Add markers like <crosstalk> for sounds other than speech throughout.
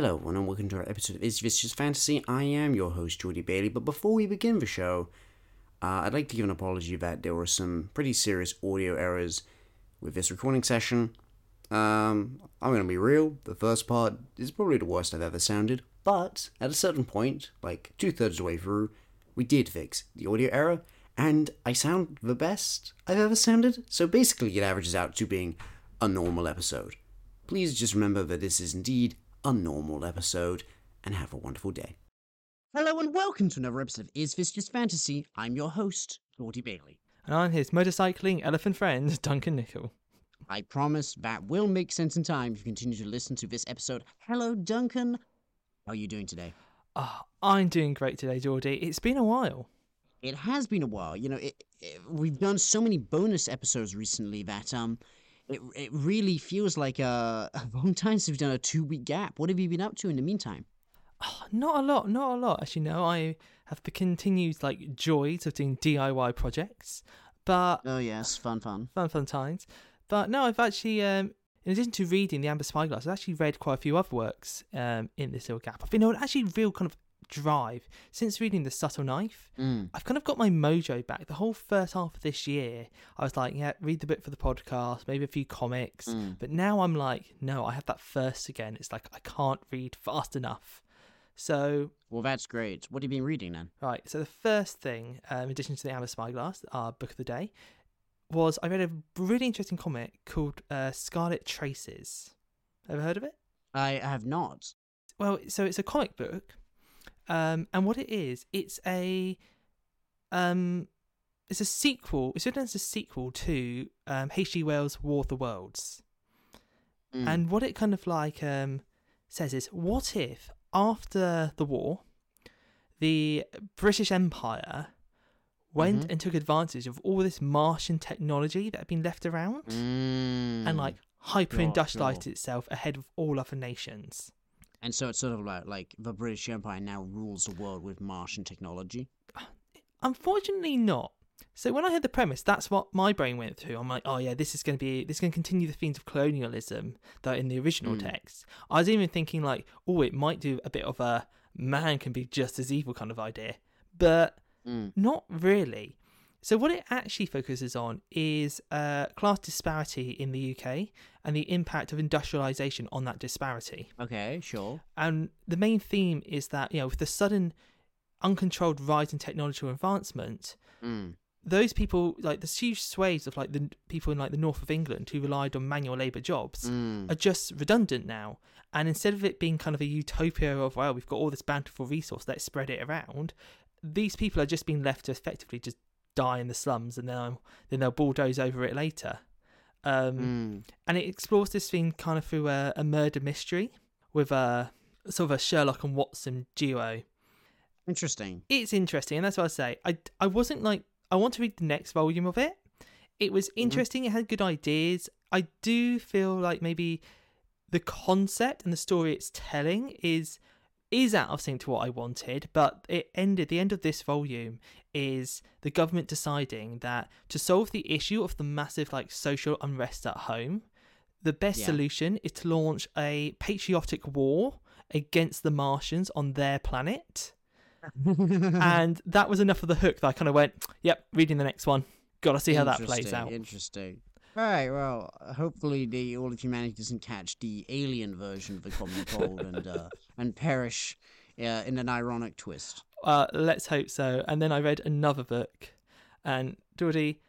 Hello, everyone, and welcome to our episode of Is Just Fantasy? I am your host, Jordy Bailey, but before we begin the show, uh, I'd like to give an apology that there were some pretty serious audio errors with this recording session. Um, I'm gonna be real, the first part is probably the worst I've ever sounded, but at a certain point, like two thirds of the way through, we did fix the audio error, and I sound the best I've ever sounded, so basically it averages out to being a normal episode. Please just remember that this is indeed a normal episode, and have a wonderful day. Hello and welcome to another episode of Is This Just Fantasy? I'm your host, Jordy Bailey. And I'm his motorcycling elephant friend, <laughs> Duncan Nickel. I promise that will make sense in time if you continue to listen to this episode. Hello, Duncan. How are you doing today? Oh, I'm doing great today, Geordie. It's been a while. It has been a while. You know, it, it, we've done so many bonus episodes recently that um, it it really feels like a, <laughs> a long time since we've done a two week gap. What have you been up to in the meantime? Oh, not a lot, not a lot. As you know, I have the continued like joys of doing DIY projects, but Oh yes, fun, fun. fun, fun times. But no, I've actually, um, in addition to reading the Amber Spyglass, I've actually read quite a few other works um, in this little gap. I've been on actually real kind of drive since reading The Subtle Knife. Mm. I've kind of got my mojo back. The whole first half of this year, I was like, yeah, read the book for the podcast, maybe a few comics. Mm. But now I'm like, no, I have that first again. It's like I can't read fast enough. So, Well, that's great. What have you been reading then? right, so the first thing, um, in addition to the Amber Spyglass, our book of the day, was I read a really interesting comic called uh, Scarlet Traces. Ever heard of it? I have not. Well, so it's a comic book, um, and what it is, it's a, um, it's a sequel. It's written as a sequel to um, H.G. Wells' War of the Worlds, Mm. and what it kind of like um, says is, what if after the war, the British Empire went Mhm. and took advantage of all this Martian technology that had been left around, Mm. and like hyper industrialized itself ahead of all other nations. And so it's sort of like like the British Empire now rules the world with Martian technology. Unfortunately, not. So when I heard the premise, that's what my brain went through. I'm like, oh yeah, this is going to be this is going to continue the themes of colonialism that are in the original Mm. text. I was even thinking like, oh, it might do a bit of a man can be just as evil kind of idea, but Mm. not really. So what it actually focuses on is uh, class disparity in the UK and the impact of industrialization on that disparity. Okay, sure. And the main theme is that, you know, with the sudden uncontrolled rise in technological advancement, Mm. those people, like the huge swathes of like the people in like the north of England who relied on manual labour jobs, Mm. are just redundant now. And instead of it being kind of a utopia of, well, we've got all this bountiful resource, let's spread it around, these people are just being left to effectively just die in the slums and then, I'm, then they'll bulldoze over it later. Um, Mm. and it explores this theme kind of through a, a murder mystery with a sort of a Sherlock and Watson duo. Interesting. It's interesting, and that's what I say. I I wasn't like I want to read the next volume of it. It was interesting. It had good ideas. I do feel like maybe the concept and the story it's telling is is out of sync to what I wanted, but it ended the end of this volume is the government deciding that to solve the issue of the massive like social unrest at home, the best Yeah. solution is to launch a patriotic war against the Martians on their planet. <laughs> and that was enough of the hook that I kind of went, yep, reading the next one. Gotta see how that plays out. Interesting. All right. Well, hopefully, the all of humanity doesn't catch the alien version of the common cold and uh, <laughs> and perish uh, in an ironic twist. Uh, let's hope so. And then I read another book, and Geordie,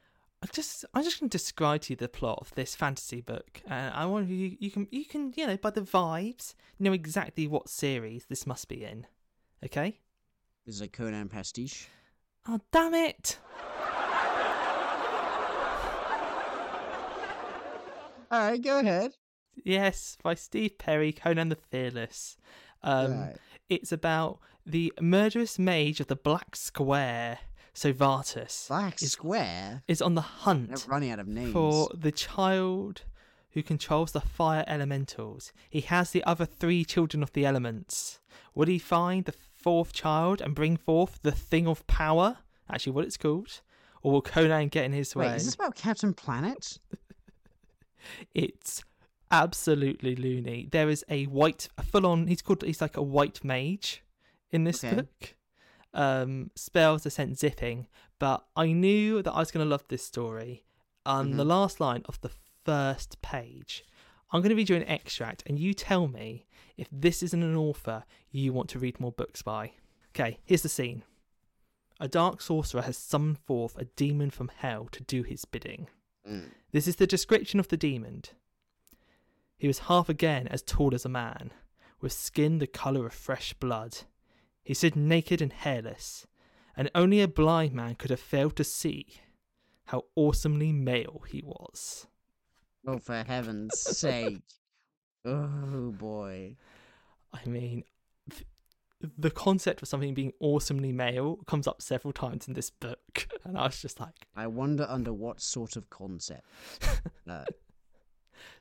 I just I'm just going to describe to you the plot of this fantasy book, and I want you you can you can you know by the vibes know exactly what series this must be in. Okay? This is a Conan pastiche. Oh damn it! All right, go ahead. Yes, by Steve Perry, Conan the Fearless. Um, Right. It's about the murderous mage of the Black Square, Sovatus, Black is- Square. is on the They're hunt running out of names. for the child who controls the fire elementals. He has the other three children of the elements. Would he find the fourth child and bring forth the thing of power? Actually, what it's called? Or will Conan get in his Wait, way? is this about Captain Planet? It's absolutely loony. There is a white, a full on. He's called. He's like a white mage in this Okay. book. Um, spells are sent zipping, but I knew that I was going to love this story. On the Mhm. last line of the first page, I'm going to read you an extract, and you tell me if this isn't an author you want to read more books by. Okay, here's the scene. A dark sorcerer has summoned forth a demon from hell to do his bidding. Mm. This is the description of the demon. He was half again as tall as a man, with skin the colour of fresh blood. He stood naked and hairless, and only a blind man could have failed to see how awesomely male he was. Oh, for heaven's sake! <laughs> Oh boy. I mean, the concept of something being awesomely male comes up several times in this book, <laughs> and I was just like, I wonder under what sort of concept. <laughs> Uh,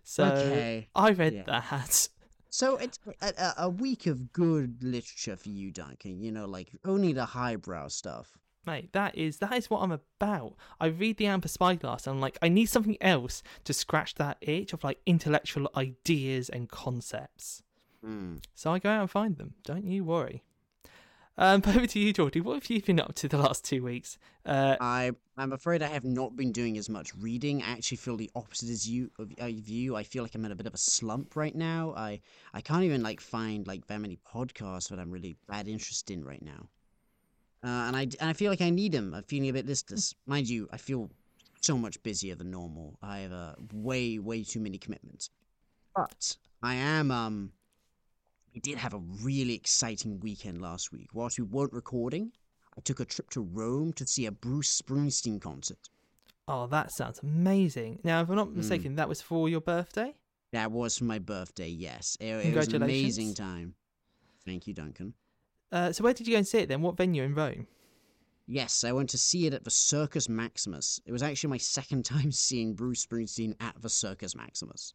so okay. I read Yeah. that. So <laughs> it's a, a, a week of good literature for you, Duncan. You know, like only the highbrow stuff. Mate, that is that is what I'm about. I read the Amber Spyglass and I'm like, I need something else to scratch that itch of like intellectual ideas and concepts. Mm. So I go out and find them. Don't you worry. Um, but <laughs> over to you, Geordie. What have you been up to the last two weeks? Uh, I I'm afraid I have not been doing as much reading. I actually feel the opposite as you of of you. I feel like I'm in a bit of a slump right now. I I can't even like find like very many podcasts that I'm really bad interest in right now. Uh, and I and I feel like I need them. I'm feeling a bit listless. Mind you, I feel so much busier than normal. I have uh, way way too many commitments. But I am um. We did have a really exciting weekend last week. Whilst we weren't recording, I took a trip to Rome to see a Bruce Springsteen concert. oh, that sounds amazing. Now, if I'm not mistaken, that was for your birthday. That was for my birthday, yes. It, it was an amazing time. Thank you, Duncan. Uh, so where did you go and see it then? What venue in Rome? Yes, I went to see it at the Circus Maximus. It was actually my second <laughs> time seeing Bruce Springsteen at the Circus Maximus.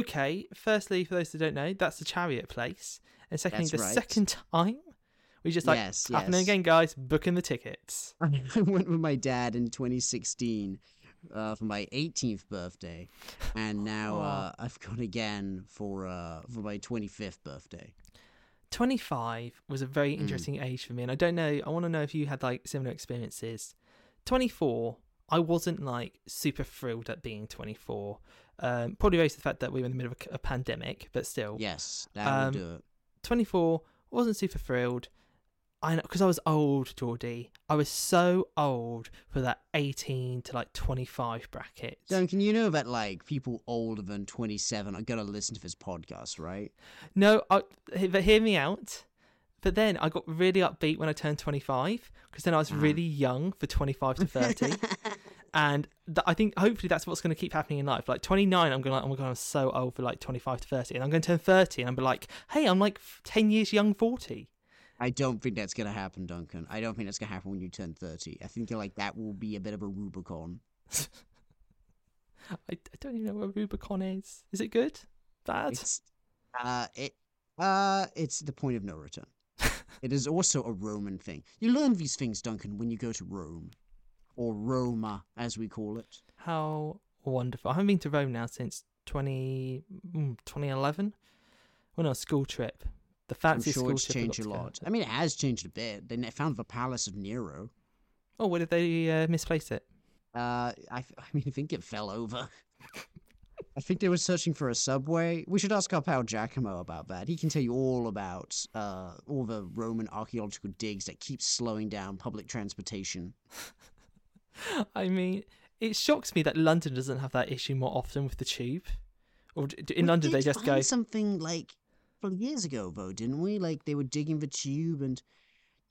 Okay, firstly, for those that don't know, that's the chariot place. And secondly, That's the right. second time, we just like, yes, happening yes. again, guys, booking the tickets. <laughs> I went with my dad in 2016 uh, for my 18th birthday, and now uh, I've gone again for uh, for my 25th birthday. 25 was a very Mm. interesting age for me and i don't know i want to know if you had like similar experiences 24 i wasn't like super thrilled at being 24 um probably based on the fact that we were in the middle of a, a pandemic but still Yes, that Um, will do it. 24 wasn't super thrilled i know because i was old geordie i was so old for that 18 to like 25 bracket Duncan, you know that like people older than 27 are gonna listen to this podcast, right? No, I, but hear me out. But then I got really upbeat when I turned 25 because then I was Ah. really young for 25 to 30. <laughs> and th- I think hopefully that's what's going to keep happening in life. Like 29, I'm going to like, oh my God, I'm so old for like 25 to 30. And I'm going to turn 30 and I'm be like, hey, I'm like 10 years young 40. I don't think that's gonna happen, Duncan. I don't think that's gonna happen when you turn 30. I think like that will be a bit of a Rubicon. <laughs> I, I don't even know what Rubicon is. Is it good? Bad? It's uh it uh it's the point of no return. <laughs> it is also a Roman thing. You learn these things, Duncan, when you go to Rome. Or Roma, as we call it. How wonderful. I haven't been to Rome now since 20, mm, 2011 when I was school trip. The I'm fanciest sure school it's trip changed a lot. I mean, it has changed a bit. They found the Palace of Nero. Oh, where did they uh, misplace it? Uh, I, I mean, I think it fell over. <laughs> I think they were searching for a subway. We should ask our pal Giacomo about that. He can tell you all about uh, all the Roman archaeological digs that keep slowing down public transportation. <laughs> <laughs> I mean, it shocks me that London doesn't have that issue more often with the tube. Or in We London, they just go, something like of years ago, though, didn't we? Like they were digging the tube, and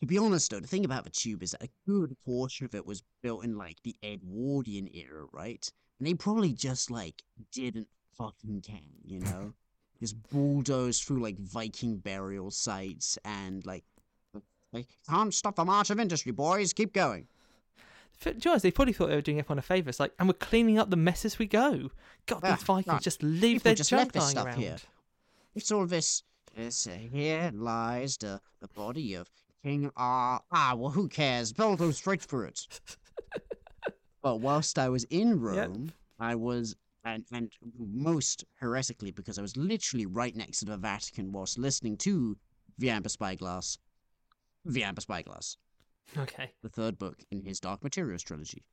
to be honest, though, the thing about the tube is that a good portion of it was built in like the Edwardian era, right? And they probably just like didn't fucking can, you know, <laughs> just bulldozed through like Viking burial sites and like. Like, can't stop the march of industry, boys. Keep going. "F- to be honest, they probably thought they were doing everyone a favour. It's like, and we're cleaning up the mess as we go. God, Ah, these Vikings God, just leave their just junk lying stuff around. here. It's all this. Uh, here lies the the body of King Ah. Ah, well, who cares? Go straight for it. <laughs> well, whilst I was in Rome, I was and, and most heretically because I was literally right next to the Vatican whilst listening to The Amber Spyglass. The Amber Spyglass, Okay. the third book in his Dark Materials trilogy.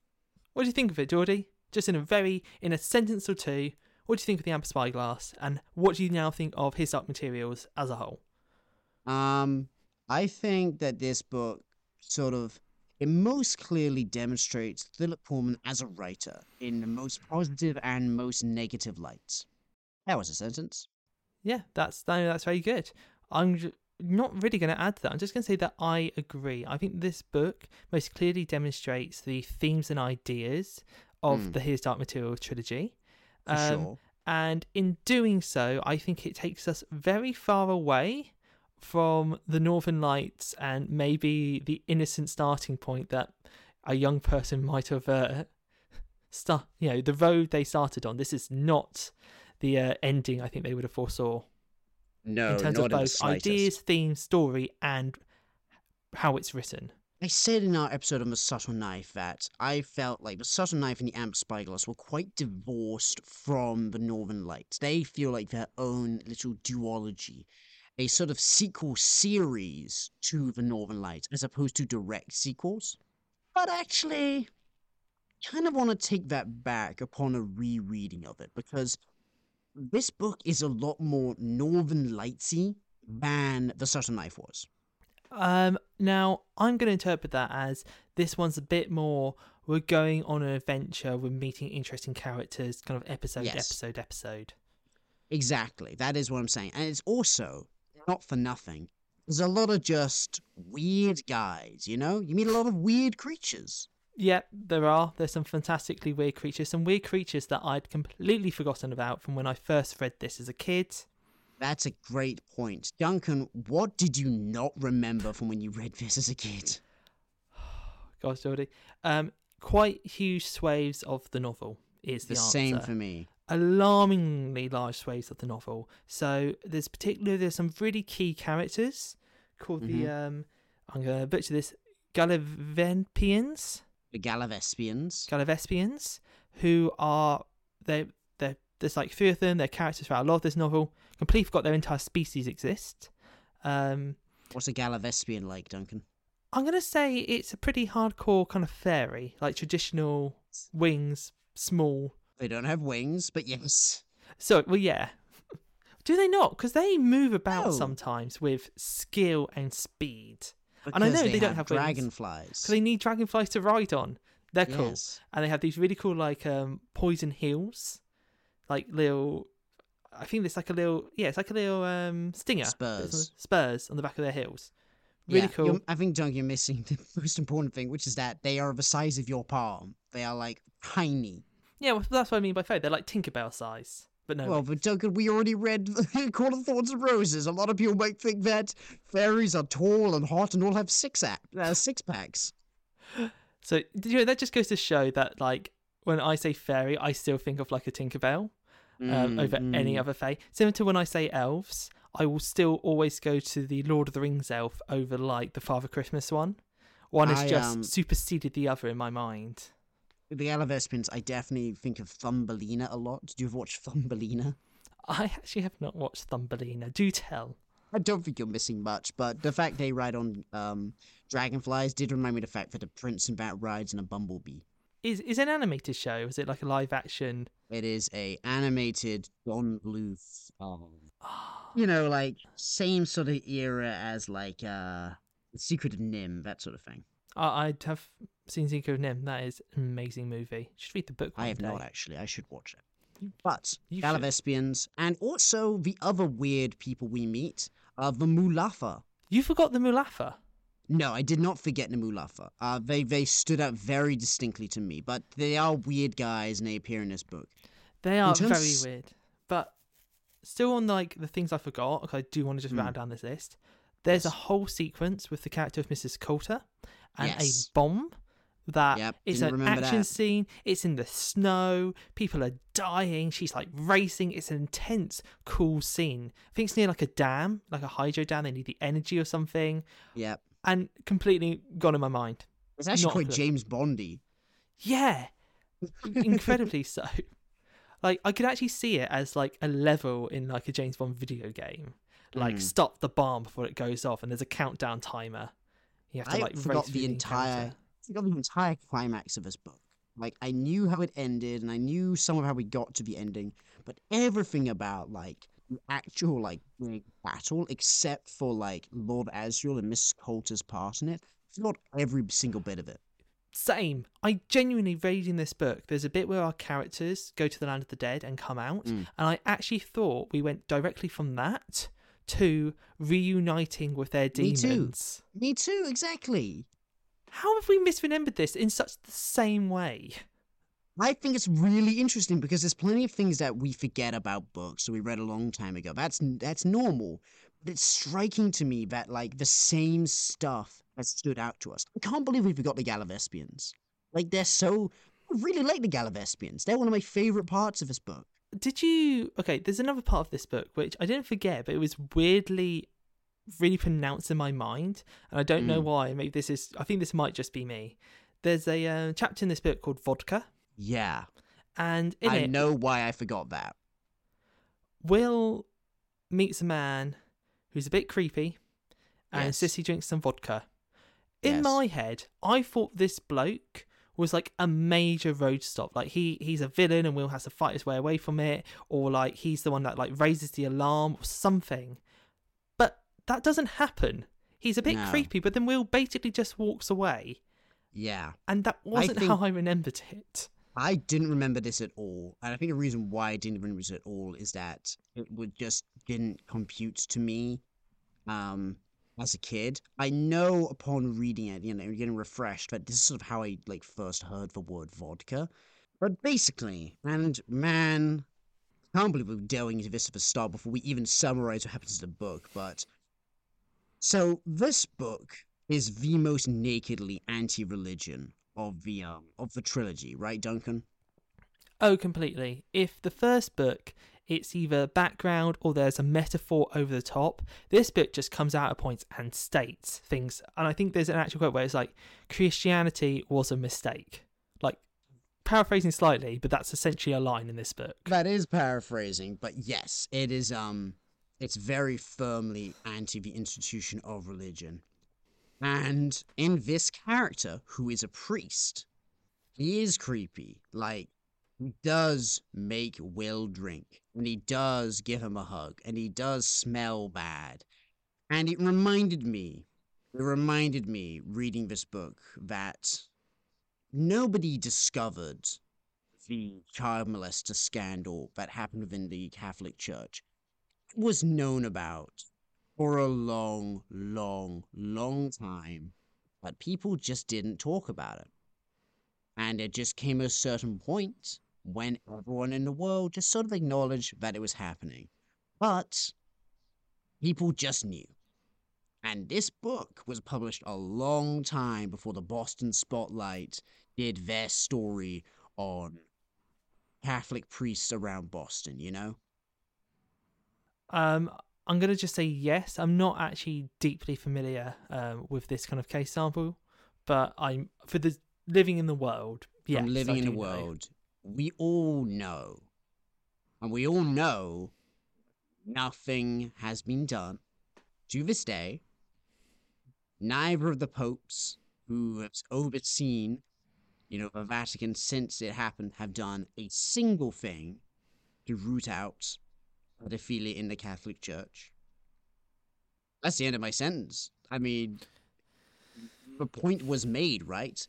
What do you think of it, Geordie? Just in a very, in a sentence or two, what do you think of the Amber Spyglass, and what do you now think of his Dark Materials as a whole? Um, I think that this book sort of it most clearly demonstrates Philip Pullman as a writer in the most positive and most negative lights. That was a sentence. Yeah, that's no, that's very good. I'm not really going to add to that. I'm just going to say that I agree. I think this book most clearly demonstrates the themes and ideas of Mm. the His Dark Material trilogy. Um, sure. And in doing so, I think it takes us very far away from the Northern Lights and maybe the innocent starting point that a young person might have uh, <laughs> start. You know, the road they started on. This is not the uh, ending I think they would have foresaw No, in terms not of in the both slightest. ideas, theme, story, and how it's written. I said in our episode on the subtle knife that I felt like the subtle knife and the Amber Spyglass were quite divorced from the Northern Lights. They feel like their own little duology, a sort of sequel series to the Northern Lights, as opposed to direct sequels. But actually, I kind of want to take that back upon a rereading of it because this book is a lot more Northern Lightsy than the subtle knife was. Um, now I'm going to interpret that as this one's a bit more. We're going on an adventure. We're meeting interesting characters, kind of episode, Yes. episode, episode. Exactly. That is what I'm saying. And it's also not for nothing. There's a lot of just weird guys, you know? You meet a lot of weird creatures. Yeah, there are. There's some fantastically weird creatures, some weird creatures that I'd completely forgotten about from when I first read this as a kid. That's a great point. Duncan, what did you not remember from when you read this as a kid? <sighs> Gosh, Geordie. Um, quite huge swathes of the novel is the, The answer. same for me. alarmingly large swathes of the novel. So there's particularly there's some really key characters called the Mm-hmm. um I'm gonna butcher this Galavenpians, The Gallivespians. Gallivespians, who are they they there's like three of them. They're characters throughout a lot of this novel. Completely forgot their entire species exist. Um, What's a Gallivespian like, Duncan? I'm gonna say it's a pretty hardcore kind of fairy, like traditional wings, small. They don't have wings, but yes. So, well, yeah. <laughs> Do they not? Because they move about No. sometimes with skill and speed. And I know they don't have dragonflies. Because they need dragonflies to ride on. They're cool. Yes. And they have these really cool, like, um, poison heels. Like little. I think it's like a little. Yeah, it's like a little um, stinger. but it's on- Spurs. Spurs on the back of their heels. Really Yeah, cool. you're- I think, Duncan, you're missing <laughs> the most important thing, which is that they are the size of your palm. They are like tiny. Yeah, well, that's what I mean by fairy. They're like Tinkerbell size. But no. Well, but Duncan, we already read <laughs> Court of Thorns and Roses. A lot of people might think that fairies are tall and hot and all have six act, uh, <laughs> six packs. So you know, that just goes to show that like when I say fairy, I still think of like a Tinkerbell um, over any Mm, other fae. Similar to when I say elves, I will still always go to the Lord of the Rings elf over like the Father Christmas one. One has I, just um, superseded the other in my mind. With the Gallivespians, I definitely think of Thumbelina a lot. Did you ever watch Thumbelina? I actually have not watched Thumbelina. Do tell. I don't think you're missing much, but the fact they ride on um, dragonflies did remind me of the fact that a prince in that rides in a bumblebee. Is is it an animated show? Is it like a live action? It is a animated Don Bluth, um, <gasps> you know, like same sort of era as like uh, The Secret of NIMH, that sort of thing. I I'd have seen of NIMH. That is an amazing movie. You Should read the book. I have day. not actually. I should watch it. But you should. Gallivespians, and also the other weird people we meet are the Mulefa. You forgot the Mulefa. No, I did not forget the Mulefa. Uh, they they stood out very distinctly to me, but they are weird guys and they appear in this book. They are very weird. But still on like the things I forgot, okay, I do want to just Hmm. round down this list. There's a whole sequence with the character of Mrs. Coulter and Yes. a bomb that Yep, it's an action that. scene. It's in the snow. People are dying. She's like racing. It's an intense, cool scene. I think it's near like a dam, like a hydro dam. They need the energy or something. Yep. And completely gone in my mind. It's actually Not quite. James Bondy. Yeah, incredibly so. like I could actually see it as like a level in like a James Bond video game. Like Mm. stop the bomb before it goes off, and there's a countdown timer. You have to I like forgot the entire. The entire climax of this book. Like I knew how it ended and I knew some of how we got to the ending, but everything about like the actual like big battle, except for like Lord Asriel and Mrs. Coulter's part in it, forgot every single bit of it. Same. I genuinely reading this book. There's a bit where our characters go to the land of the dead and come out, Mm. and I actually thought we went directly from that to reuniting with their demons. Me too. demons. Me too, exactly. How have we misremembered this in such the same way? I think it's really interesting because there's plenty of things that we forget about books that we read a long time ago. That's that's normal. But it's striking to me that like the same stuff has stood out to us. I can't believe we forgot the Gallivespians. Like they're so I really like the Gallivespians. They're one of my favorite parts of this book. Did you? Okay, there's another part of this book which I didn't forget, but it was weirdly really pronounced in my mind, and I don't know Mm. why. Maybe this is. I think this might just be me. There's a uh, chapter in this book called Vodka, Yeah. and in I it, know why I forgot that. Will meets a man who's a bit creepy and Yes. he drinks some vodka. In Yes. my head, I thought this bloke was like a major road stop. Like he he's a villain and Will has to fight his way away from it, or like he's the one that like raises the alarm or something. But that doesn't happen. He's a bit No. creepy, but then Will basically just walks away. Yeah. And that wasn't think- how I remembered it. I didn't remember this at all. And I think the reason why I didn't remember this at all is that it would just didn't compute to me um as a kid. I know upon reading it, you know, getting refreshed, that this is sort of how I like first heard the word vodka. But basically, and man, I can't believe we're delving into this at the start before we even summarize what happens in the book, but so this book is the most nakedly anti-religion of the um of the trilogy, right, Duncan? Oh, completely. If the first book, it's either background or there's a metaphor over the top, this book just comes out at points and states things. And I think there's an actual quote where it's like, Christianity was a mistake. Like, paraphrasing slightly, but that's essentially a line in this book. That is paraphrasing, but yes, it is um it's very firmly anti the institution of religion. And in this character, who is a priest, he is creepy. Like he does make Will drink, and he does give him a hug, and he does smell bad. And it reminded me, it reminded me reading this book that nobody discovered the child molester scandal that happened within the Catholic Church was known about for a long, long, long time, but people just didn't talk about it. And it just came a certain point when everyone in the world just sort of acknowledged that it was happening. But people just knew. And this book was published a long time before the Boston Spotlight did their story on Catholic priests around Boston, you know? Um, I'm going to just say yes. I'm not actually deeply familiar um, with this kind of case sample, but I'm, for the living in the world. From living I in the do know. world, we all know, and we all know nothing has been done to this day. Neither of the popes who have overseen, you know, the Vatican since it happened have done a single thing to root out pedophilia in the Catholic Church. That's the end of my sentence. I mean, the point was made, right?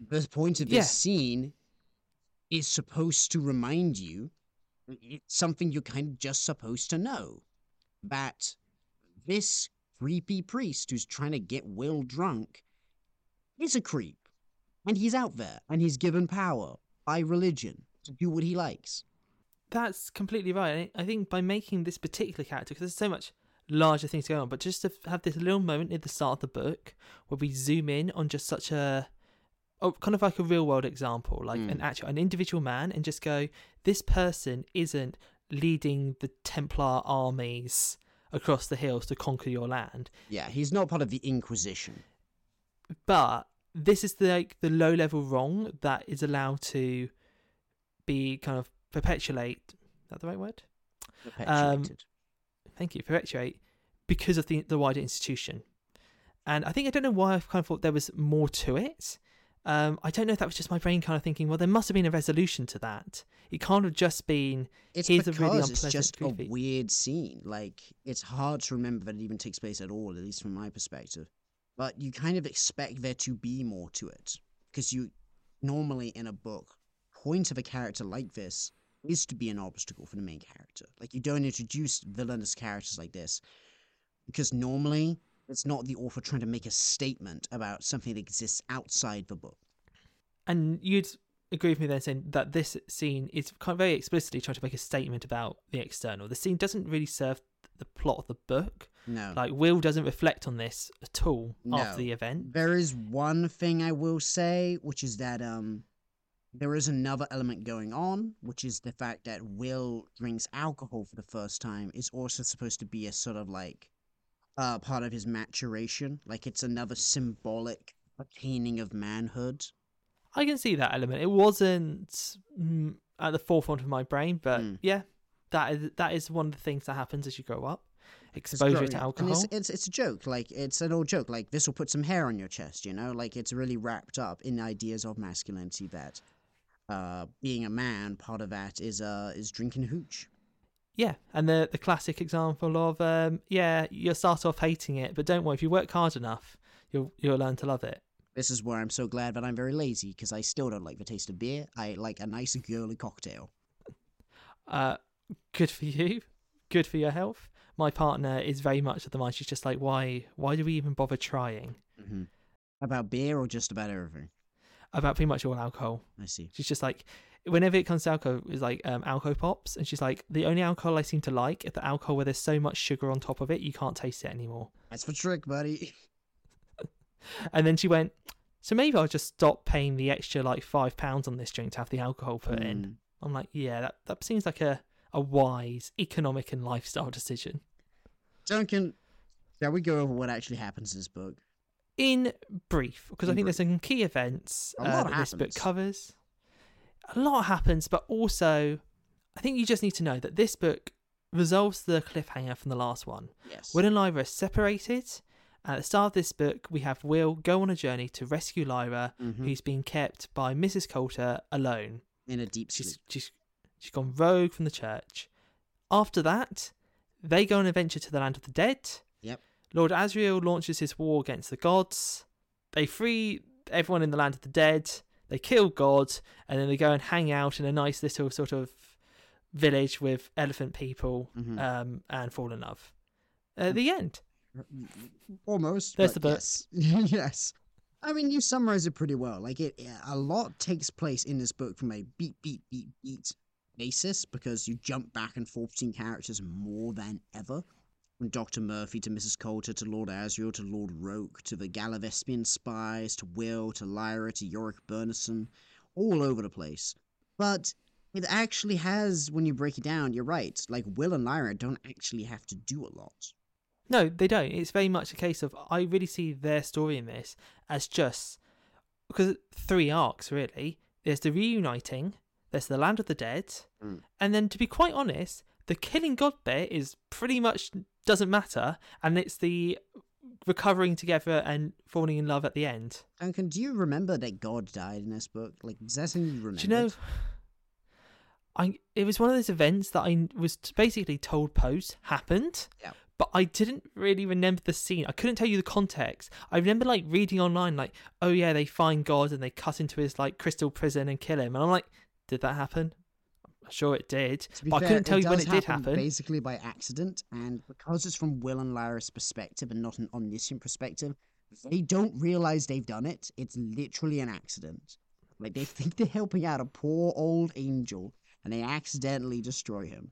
The point of this Yeah. scene is supposed to remind you it's something you're kind of just supposed to know that this creepy priest who's trying to get Will drunk is a creep. And he's out there and he's given power by religion to do what he likes. That's completely right. I think by making this particular character, because there's so much larger things going on, but just to have this little moment at the start of the book where we zoom in on just such a, oh, kind of like a real world example, like an Mm. actual, an individual man, and just go, this person isn't leading the Templar armies across the hills to conquer your land, Yeah, he's not part of the Inquisition. but this is the like the low level wrong that is allowed to be kind of perpetuate. Is that the right word? Perpetuated. Thank you. Perpetuate because of the the wider institution. And I think I don't know why I kind of thought there was more to it. Um, I don't know if that was just my brain kind of thinking, well, there must have been a resolution to that. It can't have just been it's because a really it's just a weird scene. Like it's hard to remember that it even takes place at all, at least from my perspective. But you kind of expect there to be more to it because you normally in a book, point of a character like this is to be an obstacle for the main character. Like you don't introduce villainous characters like this because normally it's not the author trying to make a statement about something that exists outside the book. and you'd agree with me then saying that this scene is kind of very explicitly trying to make a statement about the external. The scene doesn't really serve the plot of the book. No. Like Will doesn't reflect on this at all No. after the event. There is one thing I will say, which is that um there is another element going on, which is the fact that Will drinks alcohol for the first time is also supposed to be a sort of like uh part of his maturation. Like it's another symbolic attaining of manhood. I can see that element. It wasn't mm, at the forefront of my brain, but Mm. yeah, that is that is one of the things that happens as you grow up. Exposure to alcohol. It's, it's it's a joke. Like it's an old joke. Like this will put some hair on your chest, you know? Like it's really wrapped up in ideas of masculinity that uh being a man, part of that is uh is drinking hooch. Yeah, and the the classic example of um, yeah, you'll start off hating it, but don't worry, if you work hard enough, you'll you'll learn to love it. This is where I'm so glad that I'm very lazy because I still don't like the taste of beer. I like a nice girly cocktail. Uh, good for you, good for your health. My partner is very much of the mind. She's just like, why why do we even bother trying hmm About beer or just about everything? About pretty much all alcohol? I see. She's just like, whenever it comes to alcohol, it's like um, alcohol pops, and she's like, the only alcohol I seem to like is the alcohol where there's so much sugar on top of it you can't taste it anymore. That's the trick, buddy. <laughs> And then she went, so maybe I'll just stop paying the extra like five pounds on this drink to have the alcohol put in. Mm. I'm like, yeah, that that seems like a a wise economic and lifestyle decision. Duncan, shall we go over what actually happens in this book? In brief, because I In think there's some key events A uh, lot that this book happens. covers. A lot happens, but also, I think you just need to know that this book resolves the cliffhanger from the last one. Yes. Will and Lyra are separated. At the start of this book, we have Will go on a journey to rescue Lyra, Mhm. who's being kept by Mrs. Coulter alone. In a deep sleep. She's she's she's gone rogue from the church. After that, they go on an adventure to the land of the dead. Lord Asriel launches his war against the gods. They free everyone in the land of the dead. They kill God, and then they go and hang out in a nice little sort of village with elephant people Mhm. um, and fall in love. At the end. Almost. There's the book. Yes. <laughs> yes. I mean, you summarize it pretty well. Like it, a lot takes place in this book from a beat, beat, beat, beat basis because you jump back and forth between characters more than ever. From Dr. Murphy to Mrs. Coulter to Lord Asriel to Lord Roke to the Gallivespian spies to Will to Lyra to Iorek Byrnison, all over the place. But it actually has, when you break it down, you're right. Like Will and Lyra don't actually have to do a lot. No, they don't. It's very much a case of I really see their story in this as just because three arcs really. There's the reuniting, there's the land of the dead, Mm. and then to be quite honest, the killing God bit is pretty much doesn't matter, and it's the recovering together and falling in love at the end. And can do you remember that God died in this book? Like, is that something you remember? Do you know? I it was one of those events that I was basically told post happened. Yeah. But I didn't really remember the scene. I couldn't tell you the context. I remember like reading online, like, oh yeah, they find God and they cut into his like crystal prison and kill him. And I'm like, did that happen? Sure it did. But I couldn't tell you when it did happen. Basically by accident, and because it's from Will and Lyra's perspective and not an omniscient perspective, they don't realize they've done it. It's literally an accident. Like they think they're helping out a poor old angel, and they accidentally destroy him.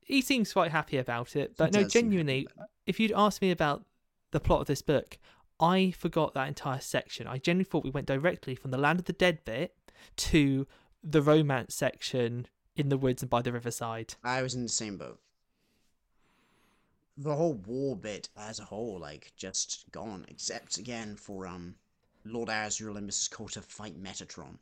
He seems quite happy about it. But no, does seem happy genuinely, if you'd asked me about the plot of this book, I forgot that entire section. I genuinely thought we went directly from the land of the dead bit to the romance section in the woods and by the riverside. I was in the same boat. The whole war bit as a whole, like, just gone, except again for um Lord Asriel and Mrs. Coulter fight Metatron.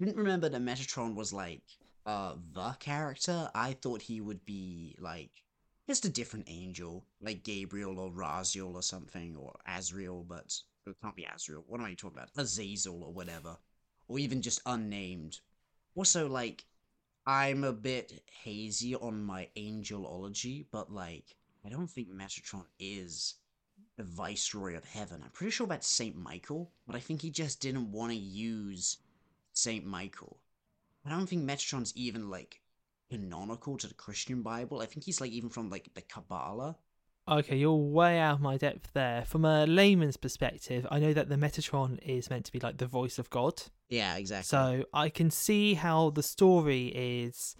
Didn't remember that Metatron was like uh the character. I thought he would be like just a different angel, like Gabriel or Raziel or something, or Azrael, but it can't be Azrael. What am I talking about? Azazel or whatever, or even just unnamed. Also, like I'm a bit hazy on my angelology, but like I don't think Metatron is the viceroy of heaven. I'm pretty sure that's Saint Michael, but I think he just didn't want to use Saint Michael. I don't think Metatron's even like canonical to the Christian Bible. I think he's like even from like the Kabbalah. Okay, you're way out of my depth there. From a layman's perspective, I know that the Metatron is meant to be like the voice of God. Yeah, exactly. So I can see how the story is.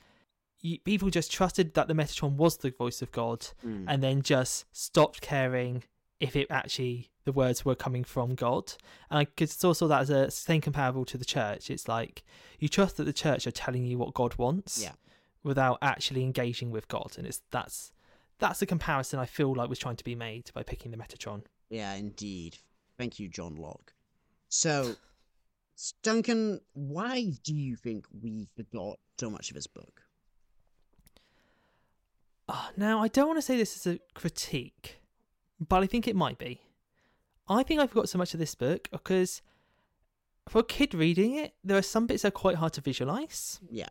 You, people just trusted that the Metatron was the voice of God, Mm. and then just stopped caring if it actually the words were coming from God. And I could still saw that as a thing comparable to the church. It's like you trust that the church are telling you what God wants, Yeah. without actually engaging with God, and it's that's that's the comparison I feel like was trying to be made by picking the Metatron. Yeah, indeed. Thank you, John Locke. So, Duncan, why do you think we forgot so much of his book? Uh, now, I don't want to say this as a critique, but I think it might be. I think I forgot so much of this book because for a kid reading it, there are some bits that are quite hard to visualize, Yeah.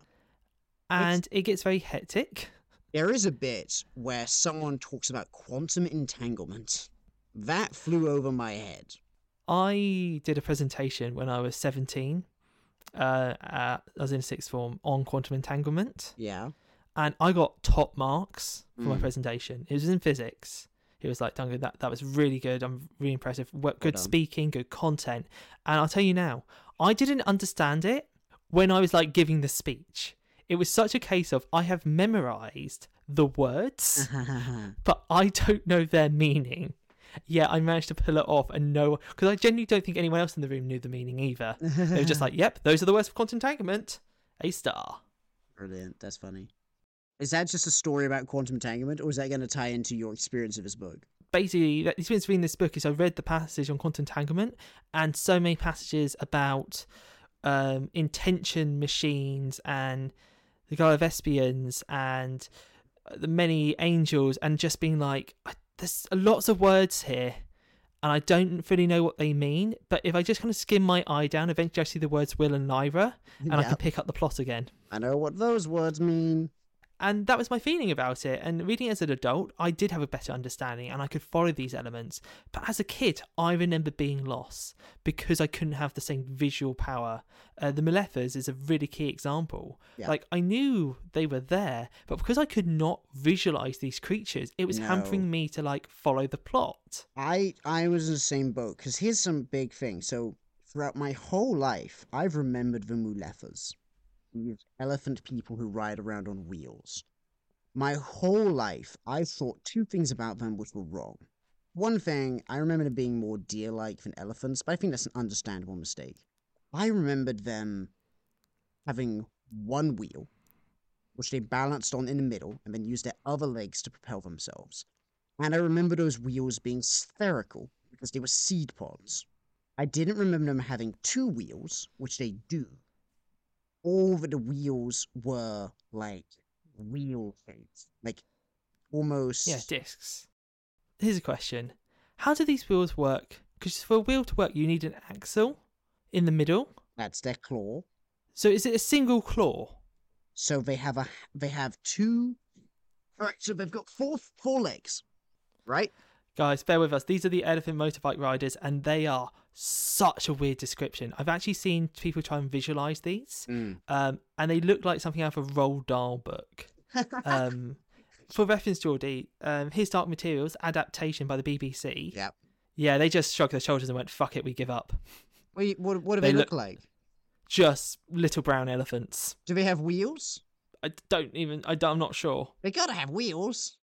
and it gets very hectic. There is a bit where someone talks about quantum entanglement. That flew over my head. I did a presentation when I was 17. Uh, uh, I was in sixth form on quantum entanglement, Yeah. and I got top marks for my Mm. presentation. It was in physics. He was like, Duncan, that, that was really good. I'm really impressive. Good done. speaking, good content. And I'll tell you now, I didn't understand it when I was like giving the speech. It was such a case of I have memorized the words, <laughs> but I don't know their meaning. Yeah, I managed to pull it off and know because I genuinely don't think anyone else in the room knew the meaning either. They were just like, "Yep, those are the words of quantum entanglement." A star. Brilliant. That's funny. Is that just a story about quantum entanglement, or is that going to tie into your experience of this book? basically the experience of reading this book is I read the passage on quantum entanglement and so many passages about um, intention machines and the Gallivespians and uh, the many angels and just being like there's lots of words here and I don't really know what they mean but if I just kind of skim my eye down eventually I see the words Will and Lyra and I can pick up the plot again I know what those words mean. And that was my feeling about it. And reading it as an adult, I did have a better understanding and I could follow these elements. But as a kid, I remember being lost because I couldn't have the same visual power. Uh, the Mulefas is a really key example. Yeah. Like, I knew they were there, but because I could not visualize these creatures, it was No. hampering me to like follow the plot. I I was in the same boat because here's some big thing. So throughout my whole life, I've remembered the Mulefas, these elephant people who ride around on wheels. My whole life, I thought two things about them which were wrong. One thing, I remember them being more deer-like than elephants, but I think that's an understandable mistake. I remembered them having one wheel, which they balanced on in the middle, and then used their other legs to propel themselves. And I remember those wheels being spherical because they were seed pods. I didn't remember them having two wheels, which they do. All of the wheels were like wheel things, like almost. Yeah, discs. Here's a question How do these wheels work? Because for a wheel to work, you need an axle in the middle. That's their claw. So is it a single claw? So they have a they have two. All right, so they've got four four legs, right? Guys, bear with us. These are the elephant motorbike riders, and they are such a weird description. I've actually seen people try and visualize these, um, and they look like something out of a Roald Dahl book. <laughs> Um, for reference, Geordie, um, His Dark Materials adaptation by the BBC. Yep. Yeah, they just shrugged their shoulders and went, "Fuck it, we give up." Wait, what what do They they, look look- like? Just little brown elephants. Do they have wheels? I don't even. I don't, I'm not sure. They gotta have wheels.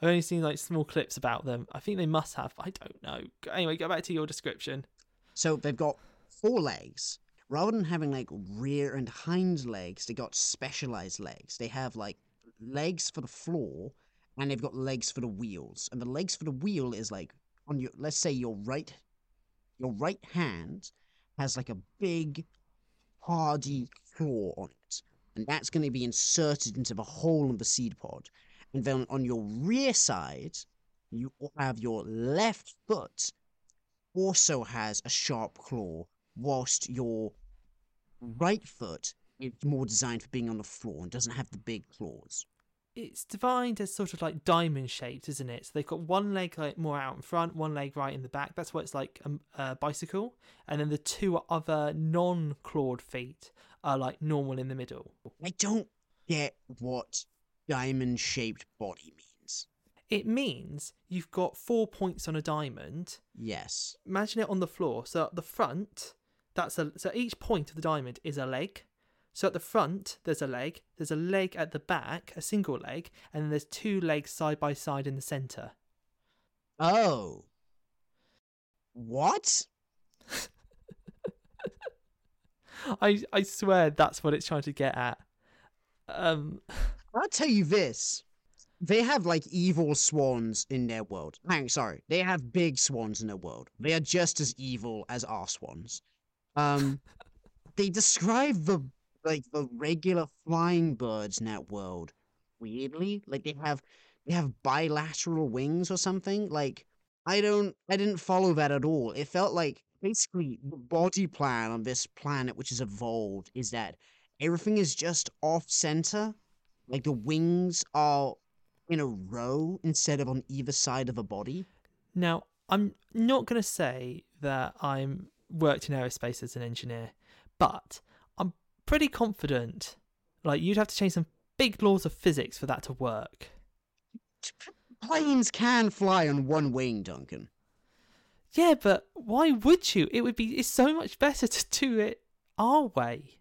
I've only seen like small clips about them. I think they must have. I don't know. Anyway, go back to your description. So they've got four legs. Rather than having like rear and hind legs, they got specialized legs. They have like legs for the floor and they've got legs for the wheels. And the legs for the wheel is like on your let's say your right your right hand has like a big hardy claw on it. and that's going to be inserted into the hole of the seed pod. And then on your rear side, you have your left foot also has a sharp claw, whilst your right foot is more designed for being on the floor and doesn't have the big claws. It's defined as sort of like diamond shaped, isn't it? So they've got one leg like more out in front, one leg right in the back. That's why it's like a, a bicycle, and then the two other non-clawed feet are like normal in the middle. I don't get what diamond shaped body means. It means you've got four points on a diamond. Yes. Imagine it on the floor. So at the front, that's a so each point of the diamond is a leg. So at the front, there's a leg. There's a leg at the back, a single leg, and then there's two legs side by side in the center. Oh. What? <laughs> I I swear that's what it's trying to get at. Um, I'll tell you this. They have like evil swans in their world. I'm sorry. They have big swans in their world. They are just as evil as our swans. Um, <laughs> they describe the like the regular flying birds in that world weirdly. Like they have they have bilateral wings or something. Like I don't I didn't follow that at all. It felt like basically the body plan on this planet which is evolved is that everything is just off center. Like the wings are in a row instead of on either side of a body. now I'm not going to say that I'm worked in aerospace as an engineer, but I'm pretty confident. Like you'd have to change some big laws of physics for that to work. Planes can fly on one wing, Duncan. Yeah, but why would you? It would be. It's so much better to do it our way.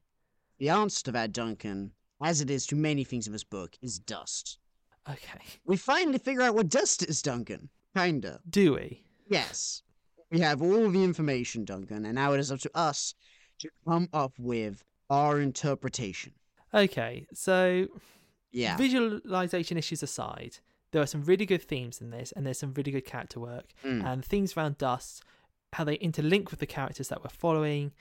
The answer to that, Duncan, as it is to many things in this book, is dust. Okay. We finally figure out what dust is, Duncan. Kinda. Do we? Yes. We have all the information, Duncan, and now it is up to us to come up with our interpretation. Okay. So Yeah. visualization issues aside, there are some really good themes in this, and there's some really good character work, Mm. and things around dust, how they interlink with the characters that we're following.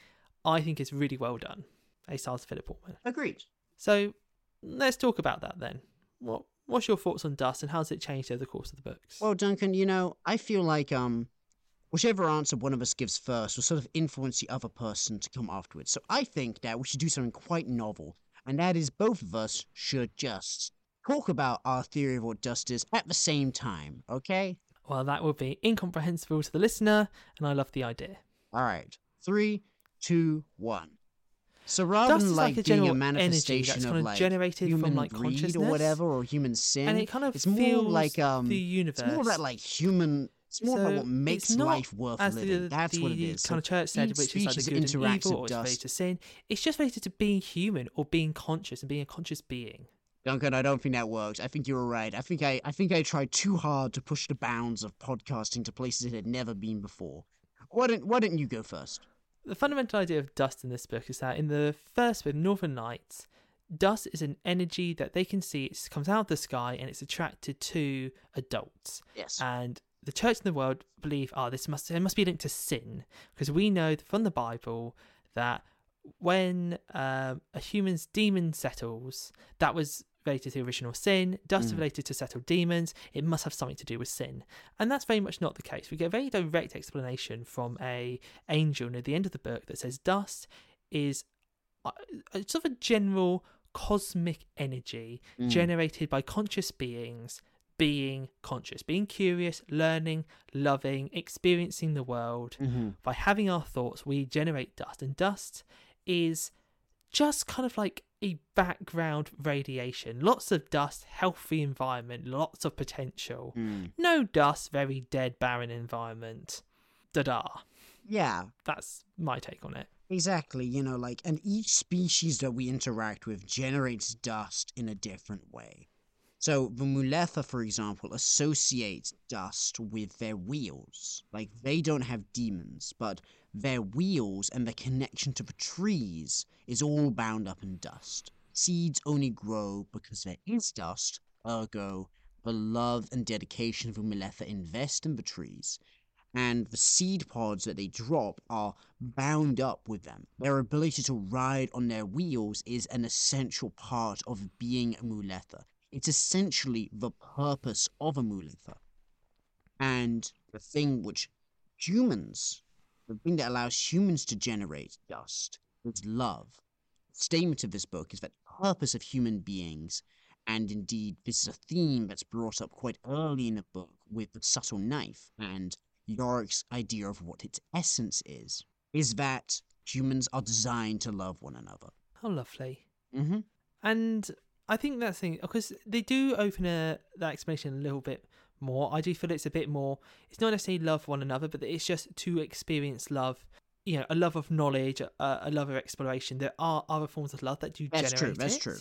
I think is really well done. A stars Philip Pullman. Agreed. So let's talk about that then. What What's your thoughts on dust, and how has it changed over the course of the books? Well, Duncan, you know, I feel like um, whichever answer one of us gives first will sort of influence the other person to come afterwards. So I think that we should do something quite novel, and that is both of us should just talk about our theory of what dust is at the same time. Okay? Well, that would be incomprehensible to the listener, and I love the idea. All right. Three, two, one. So rather Dust than like, like a being a energy manifestation that's of kind of like generated from, like, greed or whatever, or human sin, and it kind of it's more like um, the universe. it's more about like human. It's more about what makes life worth living. the, That's the what it is. kind So of church said, which is like the good and evil, or it's related dust. to sin. It's just related to being human or being conscious and being a conscious being. Duncan, I don't think that works. I think you were right. I think I, I think I tried too hard to push the bounds of podcasting to places it had never been before. Why didn't Why didn't you go first? The fundamental idea of dust in this book is that in the first with Northern Lights, dust is an energy that they can see. It comes out of the sky and it's attracted to adults. Yes. and the church in the world believe oh this must it must be linked to sin because we know from the bible that when um, a human's demon settles that was related to the original sin dust is Mm. related to settled demons it must have something to do with sin and that's very much not the case we get a very direct explanation from a angel near the end of the book that says dust is uh, it's sort of a general cosmic energy Mm. generated by conscious beings being conscious, being curious, learning, loving, experiencing the world. Mm-hmm. By having our thoughts, we generate dust, and dust is just kind of like a background radiation. Lots of dust, healthy environment, lots of potential. Mm. No dust, very dead, barren environment. Da da. Yeah. That's my take on it. Exactly, you know, like, and each species that we interact with generates dust in a different way. So, the Mulefa, for example, associate dust with their wheels. Like, they don't have demons, but their wheels and the connection to the trees is all bound up in dust. Seeds only grow because there is dust, ergo, the love and dedication of Mulefa invest in the trees. and the seed pods that they drop are bound up with them. Their ability to ride on their wheels is an essential part of being a Mulefa. It's essentially the purpose of a Mulefa. And the thing which humans, the thing that allows humans to generate dust is love. The statement of this book is that purpose of human beings, and indeed this is a theme that's brought up quite early in the book with the subtle knife and Iorek's idea of what its essence is, is that humans are designed to love one another. How lovely. Mm-hmm. And I think that's thing because they do open a, that explanation a little bit more. I do feel it's a bit more. It's not necessarily love one another, but it's just to experience love. You know, a love of knowledge, a, a love of exploration. There are other forms of love that do generate. That's true, that's it. true.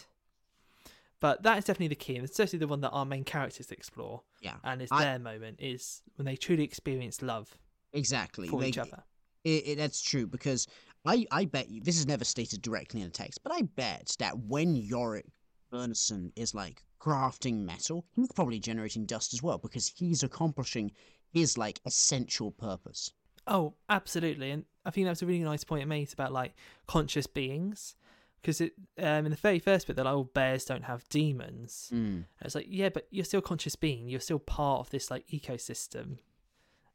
But that is definitely the key, and it's certainly the one that our main characters explore. Yeah, And it's I- their moment is when they truly experience love exactly. for Like, each other. It, it, that's true because I, I bet you this is never stated directly in the text, but I bet that when Iorek Byrnison is like crafting metal, he's probably generating dust as well because he's accomplishing his like essential purpose. Oh, absolutely, and I think that's a really nice point it made about like conscious beings, because it um, in the very first bit they're like, "Oh, bears don't have demons." Mm. It's like, yeah, but you're still a conscious being. You're still part of this like ecosystem,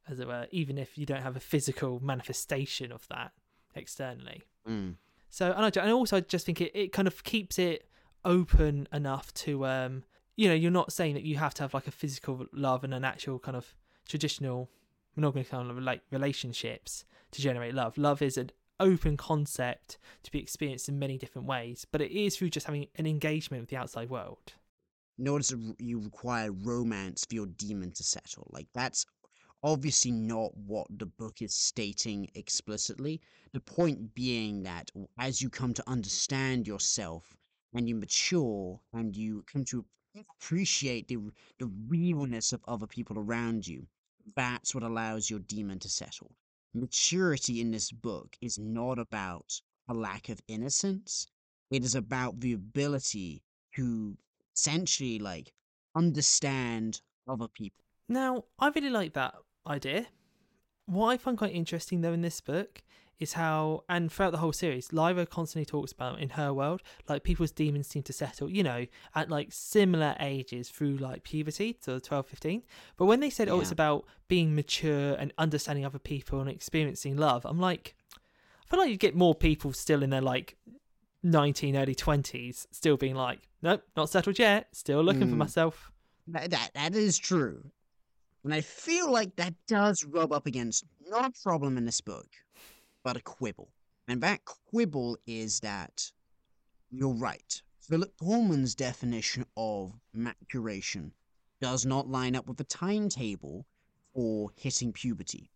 as it were, even if you don't have a physical manifestation of that externally. Mm. So, and, I, and also I just think it, it kind of keeps it open enough to, um, you know, you're not saying that you have to have like a physical love and an actual kind of traditional monogamous kind of like relationships to generate love. Love is an open concept to be experienced in many different ways, but it is through just having an engagement with the outside world. Notice you require romance for your demon to settle. Like that's obviously not what the book is stating explicitly. The point being that as you come to understand yourself and you mature and you come to appreciate the the realness of other people around you, that's what allows your demon to settle. Maturity in this book is not about a lack of innocence. It is about the ability to essentially like understand other people. Now, I really like that idea. What I find quite interesting though in this book is how, and throughout the whole series, Lyra constantly talks about in her world, like people's demons seem to settle, you know, at like similar ages through like puberty to 12, 15. But when they said, oh, it's about being mature and understanding other people and experiencing love, I'm like, I feel like you get more people still in their like 19, early 20s, still being like, nope, not settled yet, still looking for Mm. myself. That, that that is true. And I feel like that does rub up against not a problem in this book, but a quibble. And that quibble is that you're right. Philip Pullman's definition of maturation does not line up with the timetable for hitting puberty.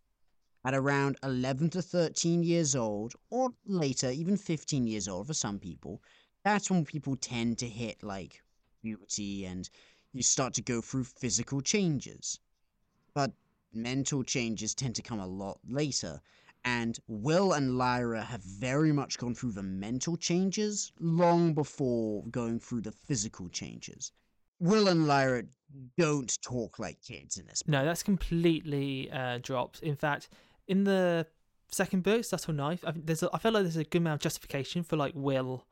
At around 11 to 13 years old, or later, even 15 years old for some people, that's when people tend to hit like puberty and you start to go through physical changes. But mental changes tend to come a lot later, and Will and Lyra have very much gone through the mental changes long before going through the physical changes. Will and Lyra don't talk like kids in this. book. No, that's completely uh, dropped. In fact, in the second book, Subtle Knife, I, there's a, I feel like there's a good amount of justification for like Will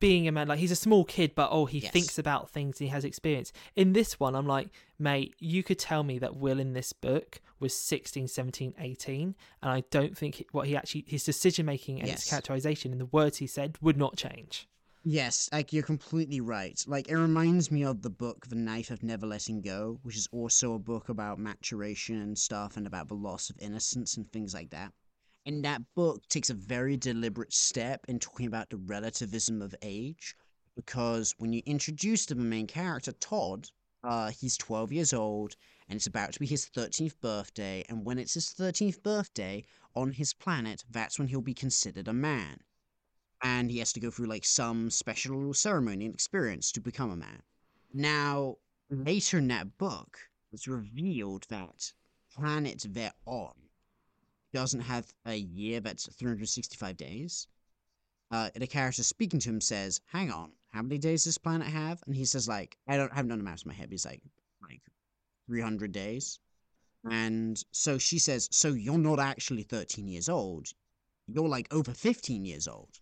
being a man. Like he's a small kid, but oh, he Yes. thinks about things and he has experience. In this one, I'm like, mate, you could tell me that Will in this book was 16, 17, 18, and I don't think what he actually his decision making and his characterization and the words he said would not change. Yes, like you're completely right. Like it reminds me of the book The Knife of Never Letting Go, which is also a book about maturation and stuff and about the loss of innocence and things like that. And that book takes a very deliberate step in talking about the relativism of age because when you introduce the main character Todd, uh, he's 12 years old and it's about to be his 13th birthday. And when it's his 13th birthday on his planet, that's when he'll be considered a man. And he has to go through like some special ceremony and experience to become a man. Now, later in that book, it's revealed that planet they're on doesn't have a year that's 365 days. Uh, the character speaking to him says, "Hang on, how many days does this planet have?" And he says, "Like I don't I haven't done the math in my head. He's like, like 300 days." And so she says, So you're not actually 13 years old. You're like over 15 years old.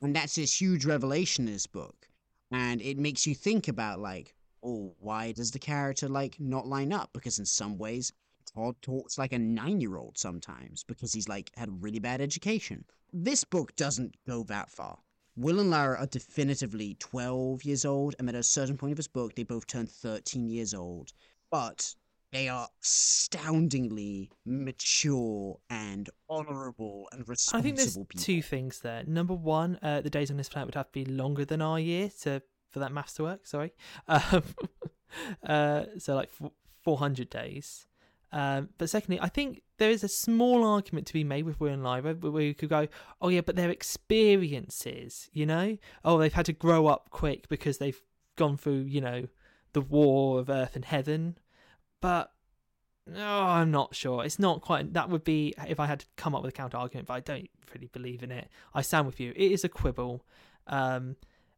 And that's this huge revelation in this book. And it makes you think about, like, oh, why does the character, like, not line up? Because in some ways, Todd talks like a nine year old sometimes because he's, like, had a really bad education. This book doesn't go that far. Will and Lyra are definitively 12 years old, and at a certain point of this book, they both turn 13 years old. But they are astoundingly mature and honorable and responsible I think there's people. two things there. Number one, uh, the days on this planet would have to be longer than our year to for that maths to work. Sorry, <laughs> um, <laughs> uh, so like f- 400 days. Um, but secondly, I think there is a small argument to be made with Will and Lyra where you could go, oh yeah, but their experiences, you know, oh they've had to grow up quick because they've gone through, you know, the war of Earth and Heaven. But no, oh, I'm not sure. It's not quite. That would be if I had to come up with a counter argument, but I don't really believe in it. I stand with you. It is a quibble, um,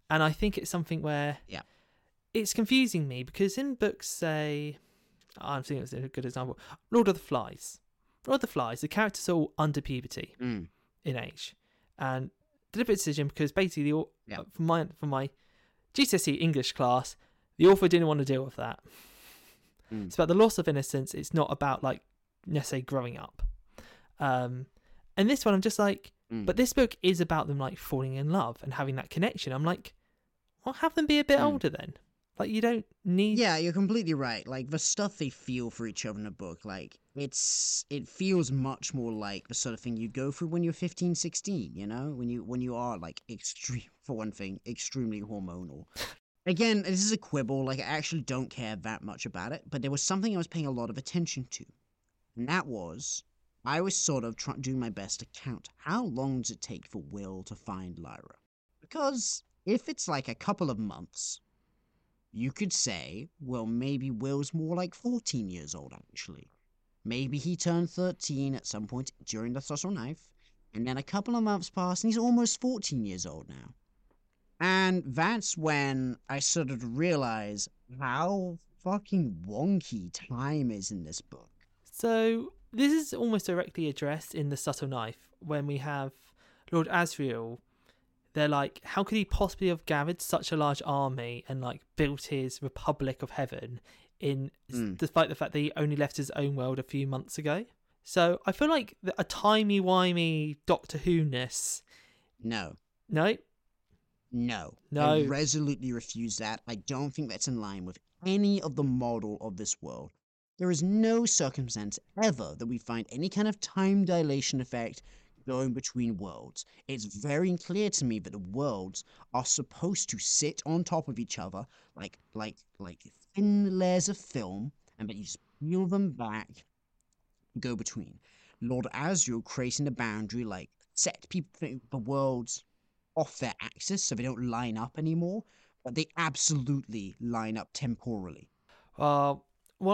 and I think it's something where Yeah. it's confusing me because in books, say, I'm thinking it's a good example. Lord of the Flies. Lord of the Flies. The characters are all under puberty Mm. in age, and deliberate decision because basically Yeah. for my for my GCSE English class, the author didn't want to deal with that. Mm. It's about the loss of innocence. It's not about like necessarily growing up. Um, and this one, I'm just like, Mm. but this book is about them like falling in love and having that connection. I'm like, well, have them be a bit Mm. older then. Like you don't need. Yeah, you're completely right. Like the stuff they feel for each other in a book, like it's it feels much more like the sort of thing you'd go through when you're 15, 16, you know? When you when you are like extreme <laughs> for one thing, extremely hormonal. Again, this is a quibble, like I actually don't care that much about it, but there was something I was paying a lot of attention to. And that was I was sort of trying doing my best to count how long does it take for Will to find Lyra? Because if it's like a couple of months, you could say, well, maybe Will's more like 14 years old, actually. Maybe he turned 13 at some point during the Subtle Knife, and then a couple of months passed, and he's almost 14 years old now. And that's when I started to realize how fucking wonky time is in this book. So this is almost directly addressed in the subtle knife when we have Lord Asriel. They're like, how could he possibly have gathered such a large army and like built his Republic of Heaven in, Mm. despite the fact that he only left his own world a few months ago? So I feel like a timey wimey Doctor Who ness. No, No, no. No. I resolutely refuse that. I don't think that's in line with any of the model of this world. There is no circumstance ever that we find any kind of time dilation effect going between worlds. It's very clear to me that the worlds are supposed to sit on top of each other like like like thin layers of film, and that you just peel them back, go between. Lord Asriel creating a boundary like set people the worlds off their axis so they don't line up anymore, but they absolutely line up temporally. well,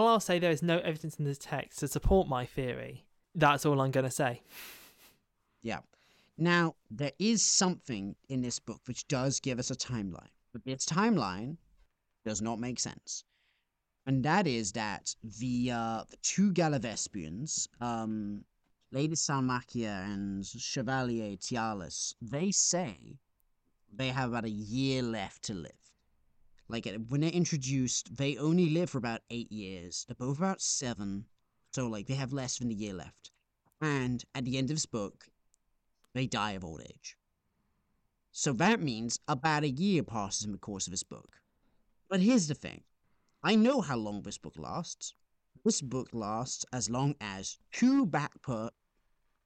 I'll say there is no evidence in the text to support my theory, that's all I'm going to say. Yeah. Now, there is something in this book which does give us a timeline, but this timeline does not make sense. And that is that the uh, the two Gallivespians, um, Lady Salmakia and Chevalier Tialys, they say they have about a year left to live. Like uh, when they're introduced, they only live for about eight years. They're both about seven, so like they have less than a year left. And at the end of this book, they die of old age. So that means about a year passes in the course of this book. But here's the thing I know how long this book lasts. This book lasts as long as two backpack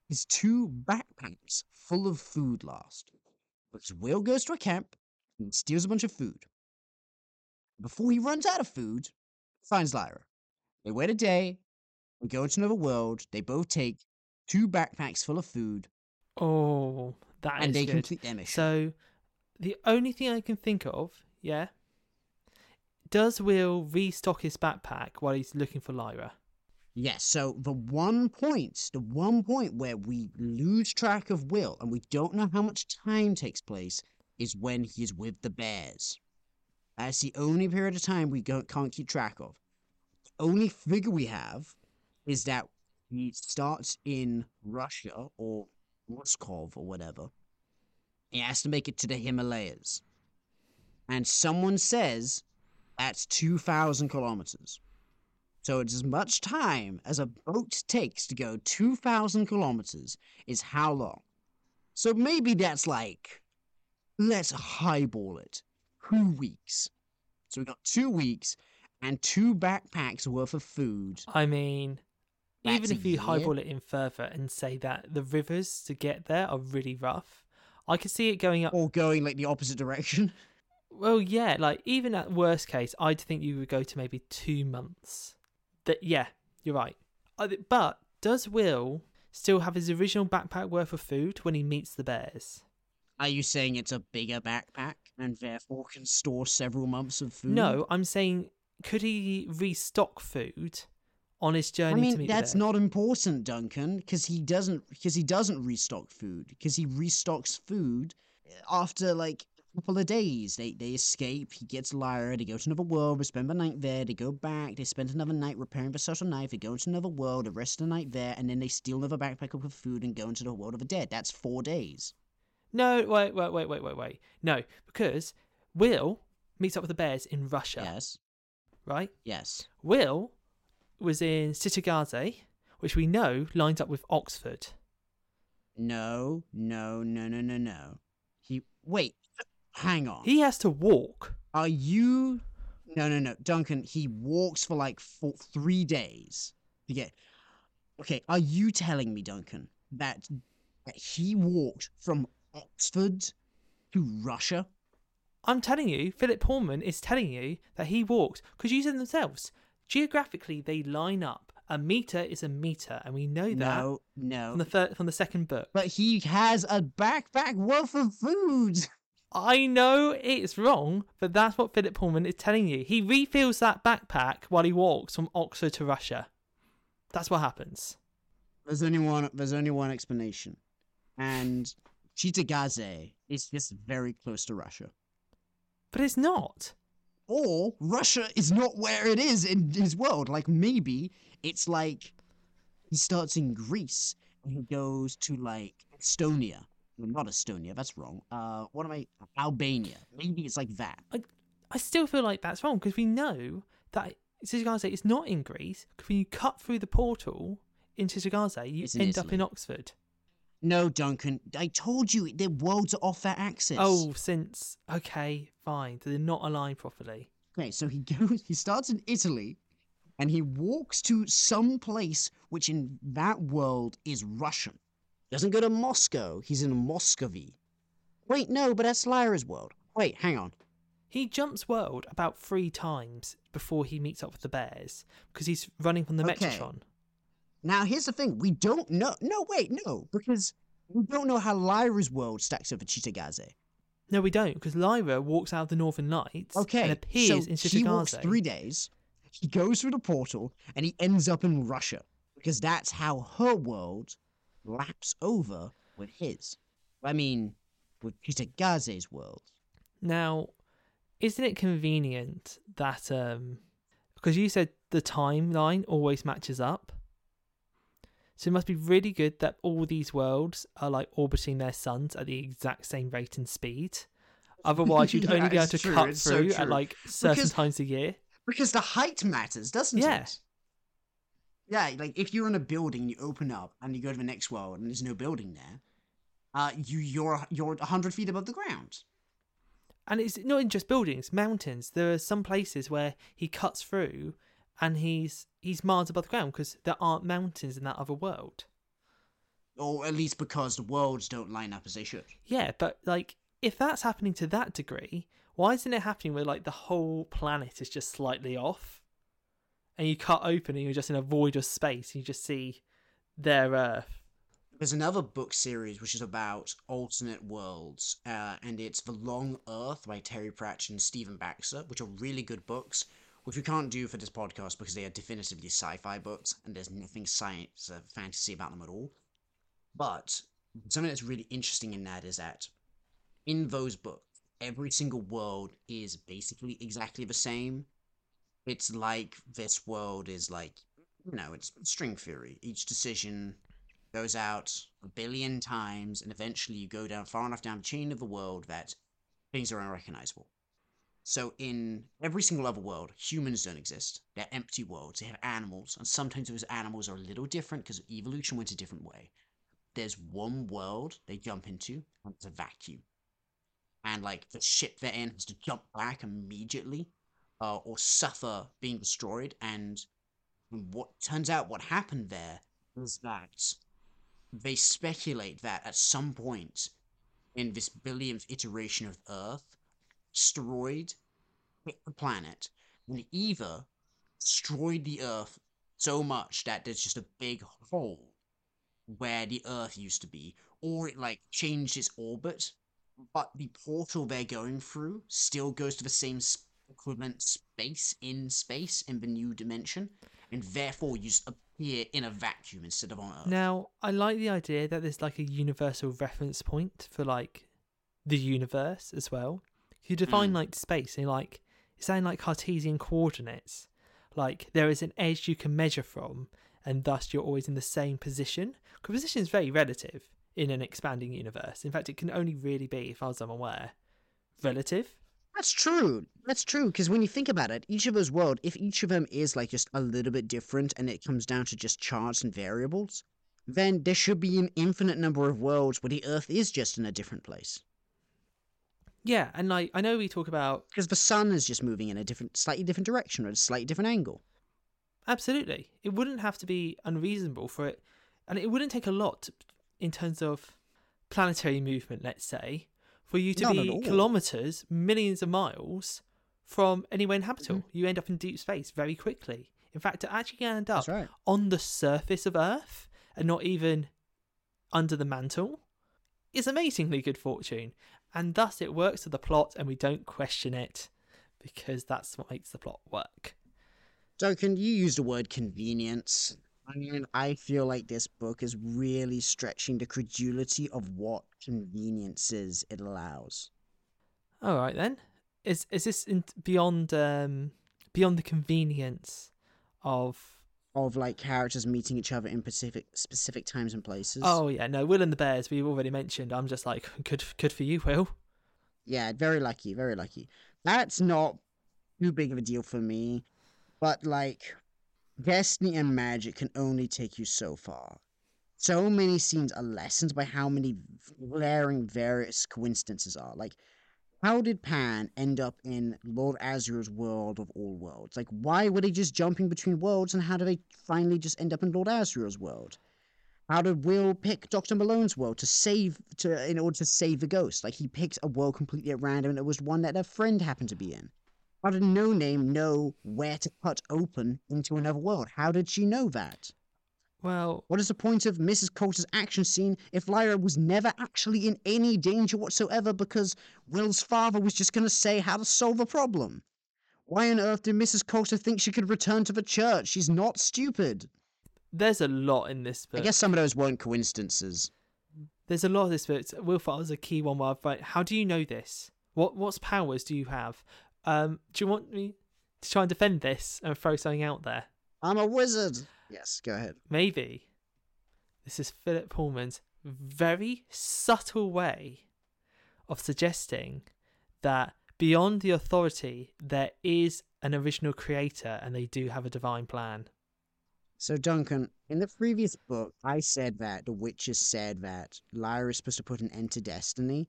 is two backpacks full of food last. Because Will goes to a camp and steals a bunch of food. Before he runs out of food, finds Lyra. They wait a day, they go into another world, they both take two backpacks full of food, Oh, that is and they good. complete their mission. So, the only thing I can think of, yeah, does Will restock his backpack while he's looking for Lyra? Yes, so the one point, the one point where we lose track of Will and we don't know how much time takes place is when he is with the bears. That's the only period of time we can't keep track of. The only figure we have is that he starts in Russia or Moscow or whatever. He has to make it to the Himalayas. And someone says that's 2,000 kilometers. So it's as much time as a boat takes to go 2,000 kilometers is how long. So maybe that's like, let's highball it. Two weeks. So we got two weeks and two backpacks worth of food. I mean, That's even if you highball it in further and say that the rivers to get there are really rough, I could see it going up. Or going like the opposite direction. <laughs> Well, yeah, like even at worst case, I'd think you would go to maybe two months. That yeah, you're right. But does Will still have his original backpack worth of food when he meets the bears? Are you saying it's a bigger backpack and therefore can store several months of food? No, I'm saying could he restock food on his I journey to mean that's not important, Duncan, because he doesn't because he doesn't restock food because he restocks food after like a couple of days. They they escape. He gets Lyra. They go to another world. They spend the night there. They go back. They spend another night repairing the subtle knife. They go into another world. The rest of the night there, and then they steal another backpack with food and go into the world of the dead. That's four days. No, wait, wait, wait, wait, wait, wait. No, because Will meets up with the bears in Russia, Yes. right? Yes. Will was in Cittàgazze, which we know lines up with Oxford. No. No. No. No. No. No. He wait. Hang on. He has to walk. Are you? No, no, no, Duncan. He walks for like four, three days to get. Okay, are you telling me, Duncan, that, that he walked from Oxford to Russia? I'm telling you, Philip Pullman is telling you that he walked because you said themselves. Geographically, they line up. A meter is a meter, and we know that No, no. from the third, from the second book. But he has a backpack worth of food. I know it's wrong, but that's what Philip Pullman is telling you. He refills that backpack while he walks from Oxford to Russia. That's what happens. There's only one. There's only one explanation, and Cittàgazze is just very close to Russia. But it's not. Or Russia is not where it is in his world. Like maybe it's like he starts in Greece and he goes to like Estonia. No, Not Estonia, that's wrong. Uh, what am I? Albania. Maybe it's like that. I still feel like that's wrong because we know that Cittàgazze is not in Greece. Because when you cut through the portal into Cittàgazze, you It's end up in Oxford. No, Duncan. I told you their worlds are off their axis. Oh, since okay, fine, they're not aligned properly. Okay, so he <laughs> goes. He starts in Italy, and he walks to some place which in that world is Russian. Doesn't go to Moscow. He's in Muscovy. Wait, no, but that's Lyra's world. Wait, hang on. He jumps world about three times before he meets up with the bears because he's running from the Okay. Metatron. Now here's the thing: we don't know. No, wait, no, because we don't know how Lyra's world stacks up with Cittàgazze. No, we don't because Lyra walks out of the Northern Lights Okay, and appears so in he walks three days. He goes through the portal, and he ends up in Russia because that's how her world laps over with his. I mean, with Cittàgazze's world. Now, isn't it convenient that um because you said the timeline always matches up? So it must be really good that all these worlds are like orbiting their suns at the exact same rate and speed. <laughs> Otherwise, you'd only That be able to true, cut it's so through at like certain Because- times a year. Because the height matters, doesn't Yeah. it? Yeah, like if you're in a building, you open up and you go to the next world, and there's no building there. Uh, you you're you're hundred feet above the ground. And it's not in just buildings, mountains. There are some places where he cuts through and he's he's miles above the ground because there aren't mountains in that other world. or at least because the worlds don't line up as they should. Yeah, but like if that's happening to that degree, why isn't it happening where like the whole planet is just slightly off? And you cut open and you're just in a void of space and you just see their Earth. There's another book series which is about alternate worlds, uh, and it's The Long Earth by Terry Pratchett and Stephen Baxter, which are really good books, which we can't do for this podcast because they are definitively sci-fi books, and there's nothing science uh, fantasy about them at all. But something that's really interesting in that is that in those books, every single world is basically exactly the same. It's like this world is like you know, it's string theory. Each decision goes out a billion times, and eventually you go down far enough down the chain of the world that things are unrecognizable. So in every single other world, humans don't exist. They're empty worlds. They have animals, and sometimes those animals are a little different because evolution went a different way. There's one world they jump into, and it's a vacuum. And like the ship they're in has to jump back immediately, uh, or suffer being destroyed. And what turns out what happened there is that they speculate that at some point in this billionth iteration of Earth, asteroid hit the planet and either destroyed the Earth so much that there's just a big hole where the Earth used to be, or it like changed its orbit, but the portal they're going through still goes to the same equivalent space in space in the new dimension, and therefore you just appear in a vacuum instead of on Earth. Now, I like the idea that there's like a universal reference point for like the universe as well. You define Mm. like space in like it's saying like Cartesian coordinates. Like there is an edge you can measure from, and thus you're always in the same position. Because position is very relative in an expanding universe. In fact, it can only really be, if I was unaware, relative. That's true. That's true. Because when you think about it, each of those world, if each of them is like just a little bit different, and it comes down to just charts and variables, then there should be an infinite number of worlds where the Earth is just in a different place. Yeah, and like I know we talk about Because the sun is just moving in a different, slightly different direction or a slightly different angle. Absolutely. It wouldn't have to be unreasonable for it, and it wouldn't take a lot in terms of planetary movement, let's say, for you to at be kilometers, millions of miles from anywhere inhabitable. Mm-hmm. You end up in deep space very quickly. In fact, to actually end up right. on the surface of Earth and not even under the mantle is amazingly good fortune. And thus it works to the plot, and we don't question it because that's what makes the plot work. Duncan, you used the word convenience. I mean, I feel like this book is really stretching the credulity of what conveniences it allows. All right then. Is is this in, beyond um beyond the convenience of? Of like characters meeting each other in specific specific times and places. Oh yeah, no. Will and the Bears we've already mentioned. I'm just like <laughs> good good for you, Will. Yeah, very lucky, very lucky. That's not too big of a deal for me, but like, Destiny and Magic can only take you so far. So many scenes are lessened by how many glaring various coincidences are. Like, how did Pan end up in Lord Asriel's world of all worlds? Like, why were they just jumping between worlds, and how did they finally just end up in Lord Asriel's world? How did Will pick Doctor Malone's world to save to in order to save the ghost? Like he picked a world completely at random, and it was one that a friend happened to be in. How did No Name know where to cut open into another world? How did she know that? Well, What is the point of Mrs. Coulter's action scene if Lyra was never actually in any danger whatsoever because Will's father was just going to say how to solve the problem? Why on earth did Mrs. Coulter think she could return to the church? She's not stupid. there's a lot in this book. I guess some of those weren't coincidences. there's a lot of this book. Will Farrell's a key one. Where I've like, how do you know this? What what's powers do you have? Um, do you want me to try and defend this and throw something out there? I'm a wizard. Yes, go ahead. Maybe this is Philip Pullman's very subtle way of suggesting that beyond the authority there is an original creator and they do have a divine plan. So, Duncan, in the previous book, I said that the witches said that Lyra is supposed to put an end to destiny.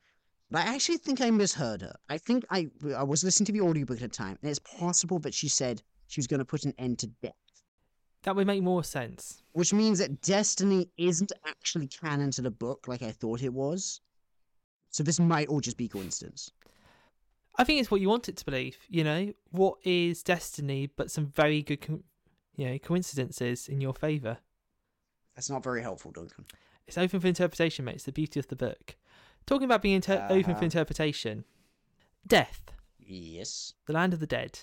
But I actually think I misheard her. I think I I was listening to the audiobook at the time, and it's possible that she said she was going to put an end to death, That would make more sense. which means that destiny isn't actually canon to the book like I thought it was. So this might all just be coincidence. I think it's what you want it to believe. You know, what is destiny but some very good, co- you know, coincidences in your favour. That's not very helpful, Duncan. It's open for interpretation, mate. It's the beauty of the book. Talking about being inter- open Uh-huh. for interpretation, death, Yes. the land of the dead.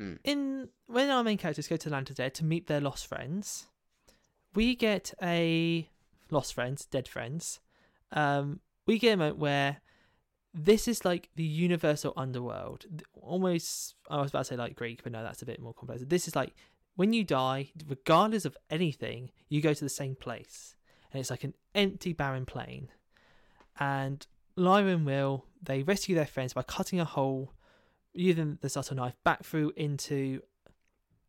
Mm. In when our main characters go to land of the dead to meet their lost friends, we get a lost friends, dead friends. Um, we get a moment where this is like the universal underworld, almost. I was about to say like Greek, but no, that's a bit more complex. This is like when you die, regardless of anything, you go to the same place, and it's like an empty, barren plain. And Lyra and Will they rescue their friends by cutting a hole using the subtle knife back through into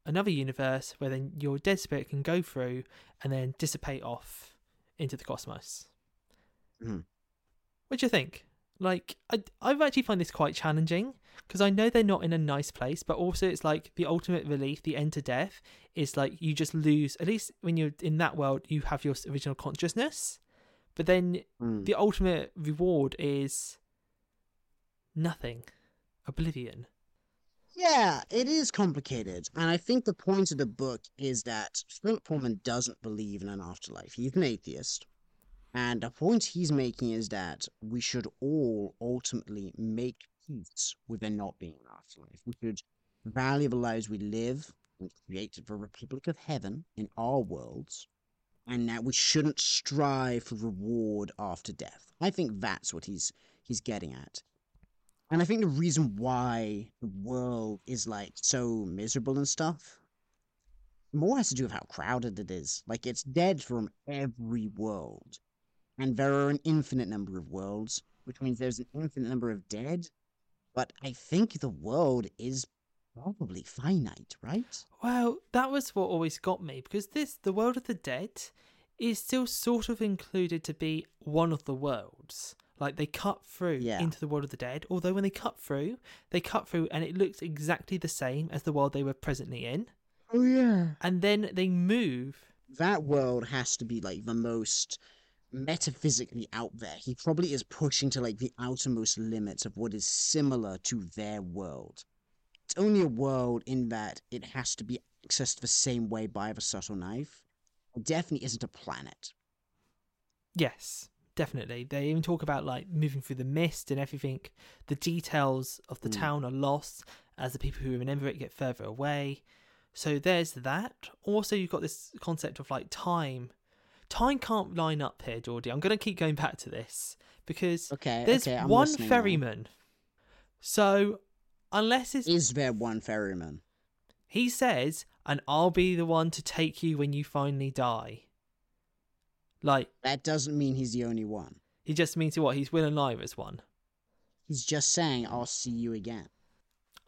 another universe where then your dead spirit can go through and then dissipate off into the cosmos. Mhm. What do you think? Like, I, I actually find this quite challenging because I know they're not in a nice place, but also it's like the ultimate relief, the end to death, is like you just lose, at least when you're in that world, you have your original consciousness. But then Mm. the ultimate reward is nothing, oblivion. Yeah, it is complicated. And I think the point of the book is that Philip Pullman doesn't believe in an afterlife. He's an atheist. And the point he's making is that we should all ultimately make peace with there not being an afterlife. We should value the lives we live and create the Republic of Heaven in our worlds. And that we shouldn't strive for reward after death. I think that's what he's he's getting at. And I think the reason why the world is like so miserable and stuff more has to do with how crowded it is. Like it's dead from every world. And there are an infinite number of worlds, which means there's an infinite number of dead. But I think the world is probably finite, right? Well, that was what always got me because this, the world of the dead, is still sort of included to be one of the worlds. Like they cut through Yeah. into the world of the dead, although when they cut through, they cut through and it looks exactly the same as the world they were presently in. Oh yeah. And then they move. That world has to be like the most metaphysically out there. He probably is pushing to like the outermost limits of what is similar to their world. It's only a world in that it has to be accessed the same way by the subtle knife. It definitely isn't a planet. Yes, definitely. They even talk about like moving through the mist and everything. The details of the Mm. town are lost as the people who remember it get further away. So there's that. Also, you've got this concept of like time. Time can't line up here, Geordie. I'm going to keep going back to this because Okay, there's okay, one listening now. ferryman. So unless it's Is there one ferryman? he says, and I'll be the one to take you when you finally die. Like That doesn't mean he's the only one. he just means what he's Will and Lyra's one. He's just saying, "I'll see you again."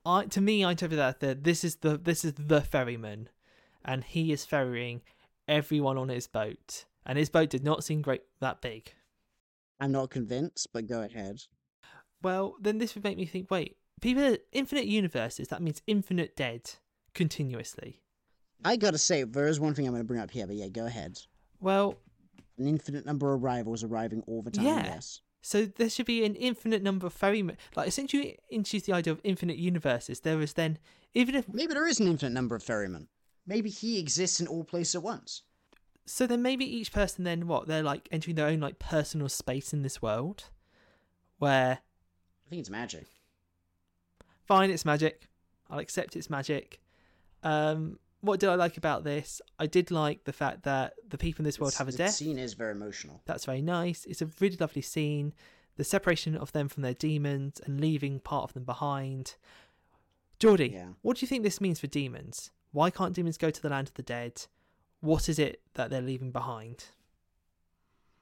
I to me, I interpret that that this is the this is the ferryman, and he is ferrying everyone on his boat, and his boat did not seem great that big. I'm not convinced, but go ahead. Well, then this would make me think: wait, people, infinite universes. That means infinite dead continuously. I gotta say, there is one thing I'm gonna bring up here, but yeah, go ahead. Well, An infinite number of rivals arriving all the time. Yeah. Yes. so there should be an infinite number of ferrymen. Like, since you introduce the idea of infinite universes, there is then even if Maybe there is an infinite number of ferrymen. Maybe he exists in all places at once. so, then maybe each person then what they're like entering their own like personal space in this world, where I think it's magic. fine, it's magic. I'll accept it's magic. Um, what did I like about this? I did like the fact that the people in this world It's- have a the death. scene is very emotional. That's very nice. It's a really lovely scene. The separation of them from their demons and leaving part of them behind. Geordie, Yeah. what do you think this means for demons? Why can't demons go to the land of the dead? What is it that they're leaving behind?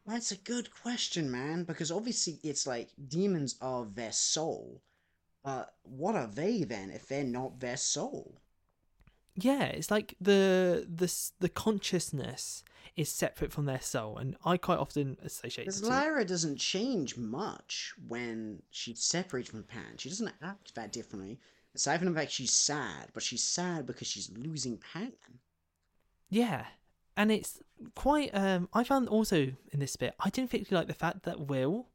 That's a good question, man, because obviously it's like demons are their soul. But what are they then if they're not their soul? Yeah, it's like the the the consciousness is separate from their soul, and I quite often associate. Because. Lyra doesn't change much when she's separated from Pan. She doesn't act that differently. Aside from the fact she's sad, but she's sad because she's losing Pan. Yeah, and it's quite. Um, I found also in this bit, I didn't particularly like the fact that Will,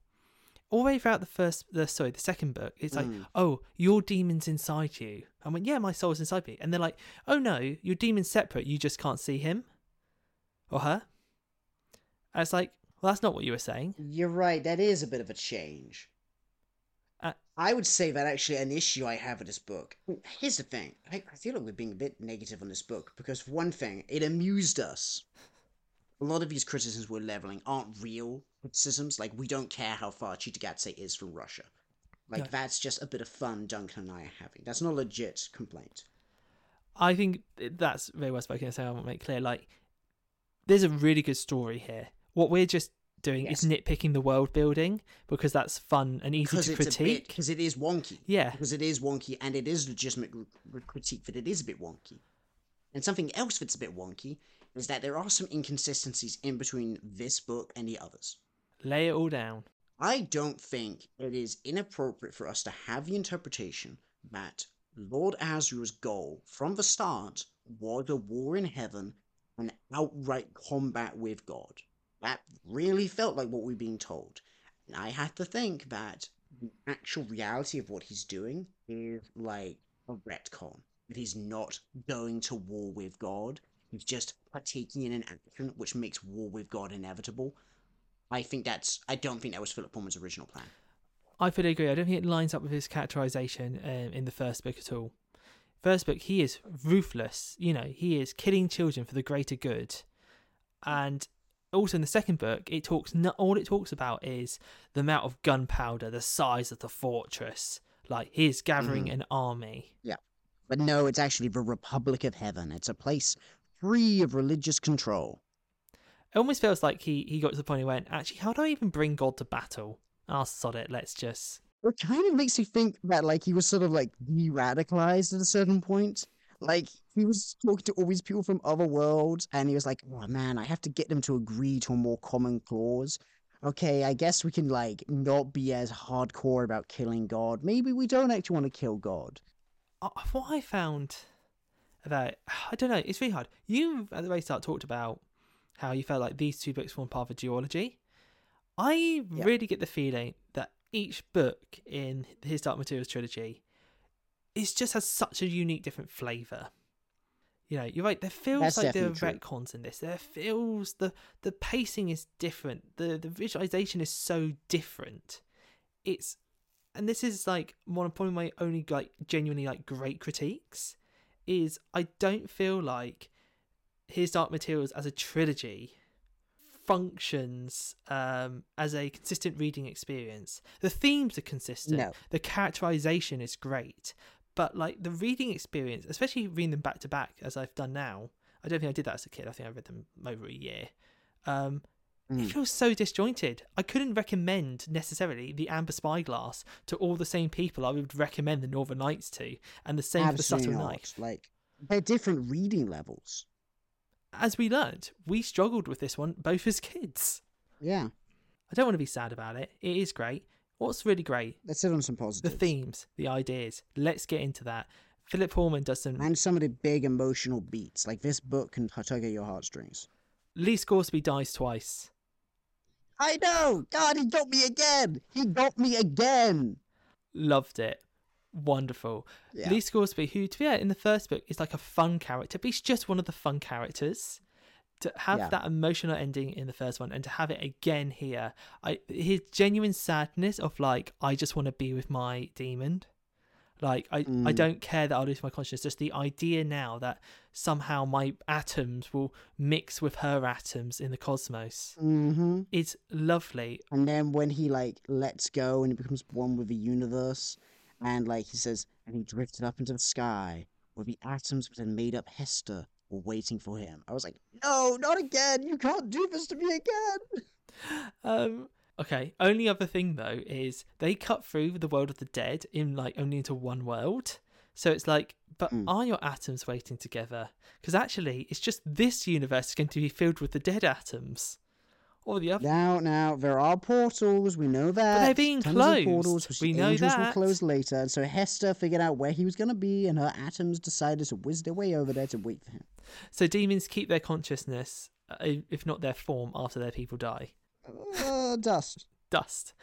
all the way throughout the first, the sorry, the second book, it's like, Mm. oh, your demon's inside you. I went, yeah, my soul's inside me, and they're like, oh no, your demon's separate. You just can't see him or her. And it's like, well, that's not what you were saying. You're right, that is a bit of a change. Uh, I would say that actually an issue I have with this book. Here's the thing. I, I feel like we're being a bit negative on this book because for one thing, it amused us. A lot of these criticisms we're leveling aren't real criticisms. Like we don't care how far Cittàgazze is from Russia. Like No. that's just a bit of fun Duncan and I are having. That's not a legit complaint. I think that's very well spoken. So I want to make clear, like, there's a really good story here. What we're just doing Yes. is nitpicking the world building because that's fun and easy to it's a bit critique. because it is wonky. Yeah. because it is wonky and it is legitimate critique that it is a bit wonky. And something else that's a bit wonky is that there are some inconsistencies in between this book and the others. Lay it all down. I don't think it is inappropriate for us to have the interpretation that Lord Asriel's goal from the start was a war in heaven and outright combat with God. That really felt like what we're being told. And I have to think that the actual reality of what he's doing is like a retcon. That he's not going to war with God. He's just partaking in an action which makes war with God inevitable. I think that's. I don't think that was Philip Pullman's original plan. I fully agree. I don't think it lines up with his characterization um, in the first book at all. First book, he is ruthless. You know, he is killing children for the greater good. And also in the second book, it talks. All it talks about is the amount of gunpowder, the size of the fortress. Like he is gathering an army. Yeah, but no, it's actually the Republic of Heaven. It's a place free of religious control. It almost feels like he he got to the point he went, actually, how do I even bring God to battle? I'll sod it. Let's just. It kind of makes you think that, like, he was sort of like de-radicalized at a certain point. Like, he was talking to all these people from other worlds, and he was like, "Oh man, I have to get them to agree to a more common clause." Okay, I guess we can like not be as hardcore about killing God. Maybe we don't actually want to kill God. Uh, what I found about <sighs> I don't know, it's really hard. You at the very start talked about how you felt like these two books form part of a duology. I Yeah. really get the feeling that each book in the his Dark Materials trilogy is just has such a unique different flavour. You know, you're right. There feels That's like there are true. retcons in this. There feels the the pacing is different. The the visualization is so different. It's and this is like one of probably my only like genuinely like great critiques is I don't feel like his Dark Materials as a trilogy functions um, as a consistent reading experience. The themes are consistent. No. The characterization is great, but like the reading experience, especially reading them back to back as I've done now. I don't think I did that as a kid. I think I read them over a year. Um, Mm. It feels so disjointed. I couldn't recommend necessarily the Amber Spyglass to all the same people I would recommend the Northern Lights to, and the same for the Absolutely Subtle not. Knife. Like, they're different reading levels. As we learned, we struggled with this one both as kids. Yeah, I don't want to be sad about it. It is great. What's really great? let's sit on some positives. The themes, the ideas. Let's get into that. Philip Pullman does some. and some of the big emotional beats. Like this book can tug at your heartstrings. Lee Scoresby dies twice. I know. God, he got me again. He got me again. Loved it. Wonderful. Yeah. Lee Scoresby, who, to be fair, in the first book is like a fun character, but he's just one of the fun characters. To have Yeah. that emotional ending in the first one and to have it again here, I his genuine sadness of like, I just want to be with my demon. Like I, I Mm. don't care that I'll lose my consciousness. Just the idea now that somehow my atoms will mix with her atoms in the cosmos Mm-hmm. is lovely. And then when he like lets go and he becomes one with the universe, and like he says, and he drifted up into the sky, where the atoms had made up Hester were waiting for him. I was like, no, not again. You can't do this to me again. <laughs> Um. Okay. Only other thing though is they cut through the world of the dead in like only into one world. So it's like, but Mm. are your atoms waiting together? Because actually, it's just this universe is going to be filled with the dead atoms, or the other. Now, now there are portals. We know that. they're being Tons closed. Of portals, We know angels will that. close later. And so Hester figured out where he was going to be, and her atoms decided to whiz their way over there to wait for him. So demons keep their consciousness, uh, if not their form, after their people die. Uh, dust. Dust,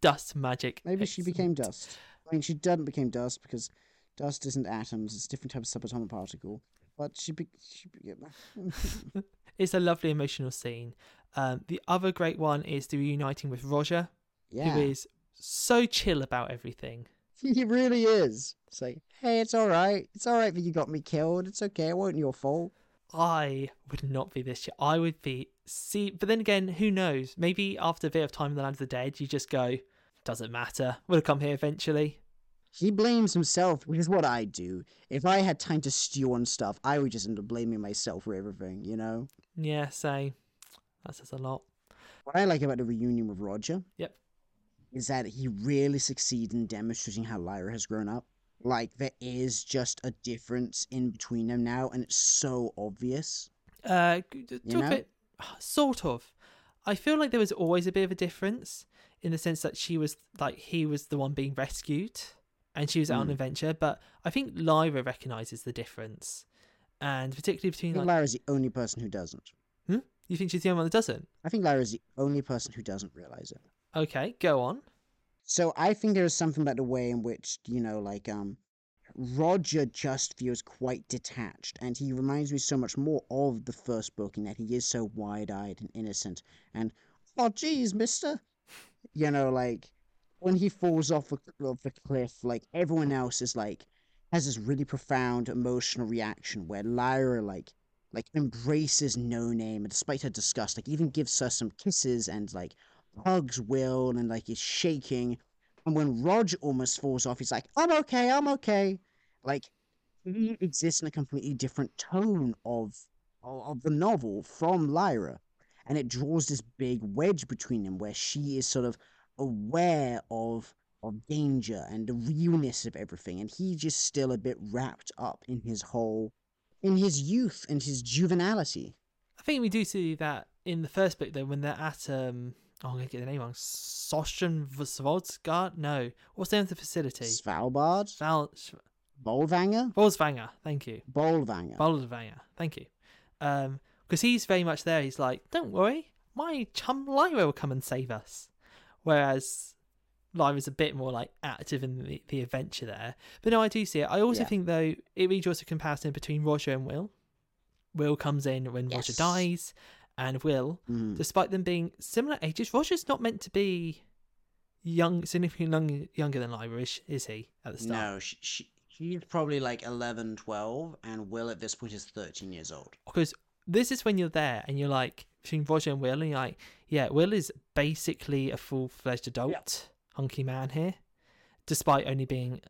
dust magic. Maybe she became dust. I mean, she didn't become dust because dust isn't atoms; it's a different type of subatomic particle. But she, be- she be- <laughs> It's a lovely emotional scene. Um, the other great one is the reuniting with Roger, yeah, who is so chill about everything. <laughs> he really is. It's like, hey, it's all right. It's all right that you got me killed. It's okay. It wasn't your fault. I would not be this. I would be see, but then again, who knows? Maybe after a bit of time in the land of the dead, you just go, doesn't matter. We'll come here eventually. he blames himself, which is what I do. If I had time to stew on stuff, I would just end up blaming myself for everything, you know? Yeah, say that says a lot. What I like about the reunion with Roger Yep. is that he really succeeds in demonstrating how Lyra has grown up. Like, there is just a difference in between them now, and it's so obvious. Uh, d- You talk a know? bit, <sighs> sort of. I feel like there was always a bit of a difference in the sense that she was like he was the one being rescued, and she was out on an Mm. adventure. But I think Lyra recognizes the difference, and particularly I between think like, Lyra's the only person who doesn't. Hmm? you think she's the only one that doesn't. I think Lyra's the only person who doesn't realize it. Okay, go on. So I think there is something about the way in which, you know, like um Roger just feels quite detached and he reminds me so much more of the first book in that he is so wide-eyed and innocent and oh geez, mister. You know, like when he falls off a, off the cliff, like everyone else is like has this really profound emotional reaction where Lyra like like embraces no name and despite her disgust, like even gives her some kisses and like hugs Will and like is shaking. And when Roger almost falls off, he's like, I'm okay, I'm okay. Like he exists in a completely different tone of of of the novel from Lyra. And it draws this big wedge between them where she is sort of aware of of danger and the realness of everything, and he's just still a bit wrapped up in his whole in his youth and his juvenility. I think we do see that in the first book though, when they're at um. Oh, I'm gonna get the name wrong. Soshen Svodsgard? No. What's the name of the facility? Svalbard, Val Bolvangar, Volsvanger. Thank you. Bolvangar. Bolsvanger. Thank you. Um, because he's very much there. He's like, "Don't worry, my chum Lyra will come and save us." Whereas Lyra's a bit more like active in the, the adventure there. But no, I do see it. I also Yeah. think though it really draws a comparison between Roger and Will. Will comes in when Roger dies, and Will, Mm. despite them being similar ages, Roger's not meant to be young, significantly young, younger than Lyra, is, is he? At the start, No, she, she she's probably like 11, 12, and Will at this point is 13 years old. because this is when you're there and you're like between Roger and Will, and you're like, yeah, Will is basically a full fledged adult, hunky man here, despite only being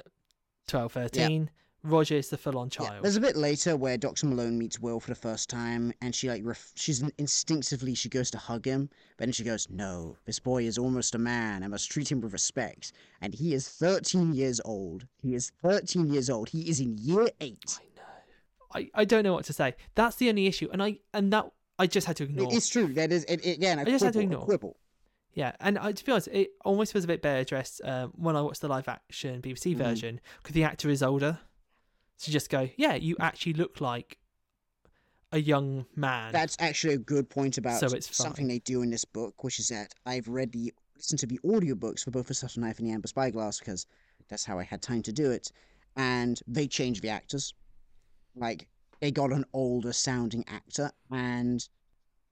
12, 13. Roger is the full on Yeah, child. There's a bit later where Dr. Malone meets Will for the first time, and she like ref- she's instinctively she goes to hug him, but then she goes, "No, this boy is almost a man. I must treat him with respect." And he is 13 years old. He is 13 years old. He is in year eight. I know. I, I don't know what to say. That's the only issue, and I and that I just had to ignore. It's true. That is it, it, again I just had to ignore. quibble. Yeah, and I, to be honest, it almost was a bit better addressed um, when I watched the live action BBC Mhm. version because the actor is older. So just go, yeah, you actually look like a young man. That's actually a good point about So it's something fine. they do in this book, which is that I've read the listened to the audiobooks for both the Subtle Knife and the Amber Spyglass because that's how I had time to do it. And they changed the actors. Like they got an older sounding actor and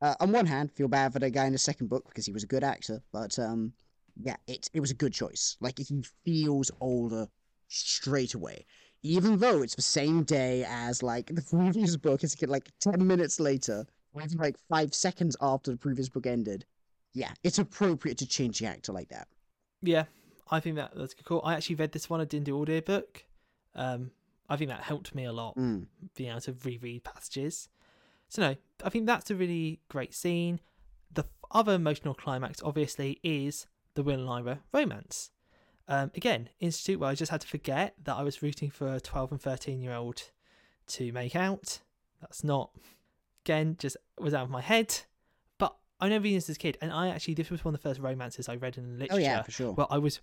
uh, on one hand feel bad for the guy in the second book because he was a good actor, but um yeah, it it was a good choice. Like he feels older straight away. Even though it's the same day as like the previous book, it's like ten minutes later, or even like five seconds after the previous book ended. Yeah, it's appropriate to change the actor like that. yeah, I think that that's cool. I actually read this one. I didn't do audiobook. Um, I think that helped me a lot Mm. being able to reread passages. So no, I think that's a really great scene. The other emotional climax, obviously, is the Will and Lyra romance. Um, again, Institute where I just had to forget that I was rooting for a 12 and 13 year old to make out. That's not, again, just was out of my head. But I know reading this as a kid, and I actually, this was one of the first romances I read in literature. Oh yeah, for sure. well, I was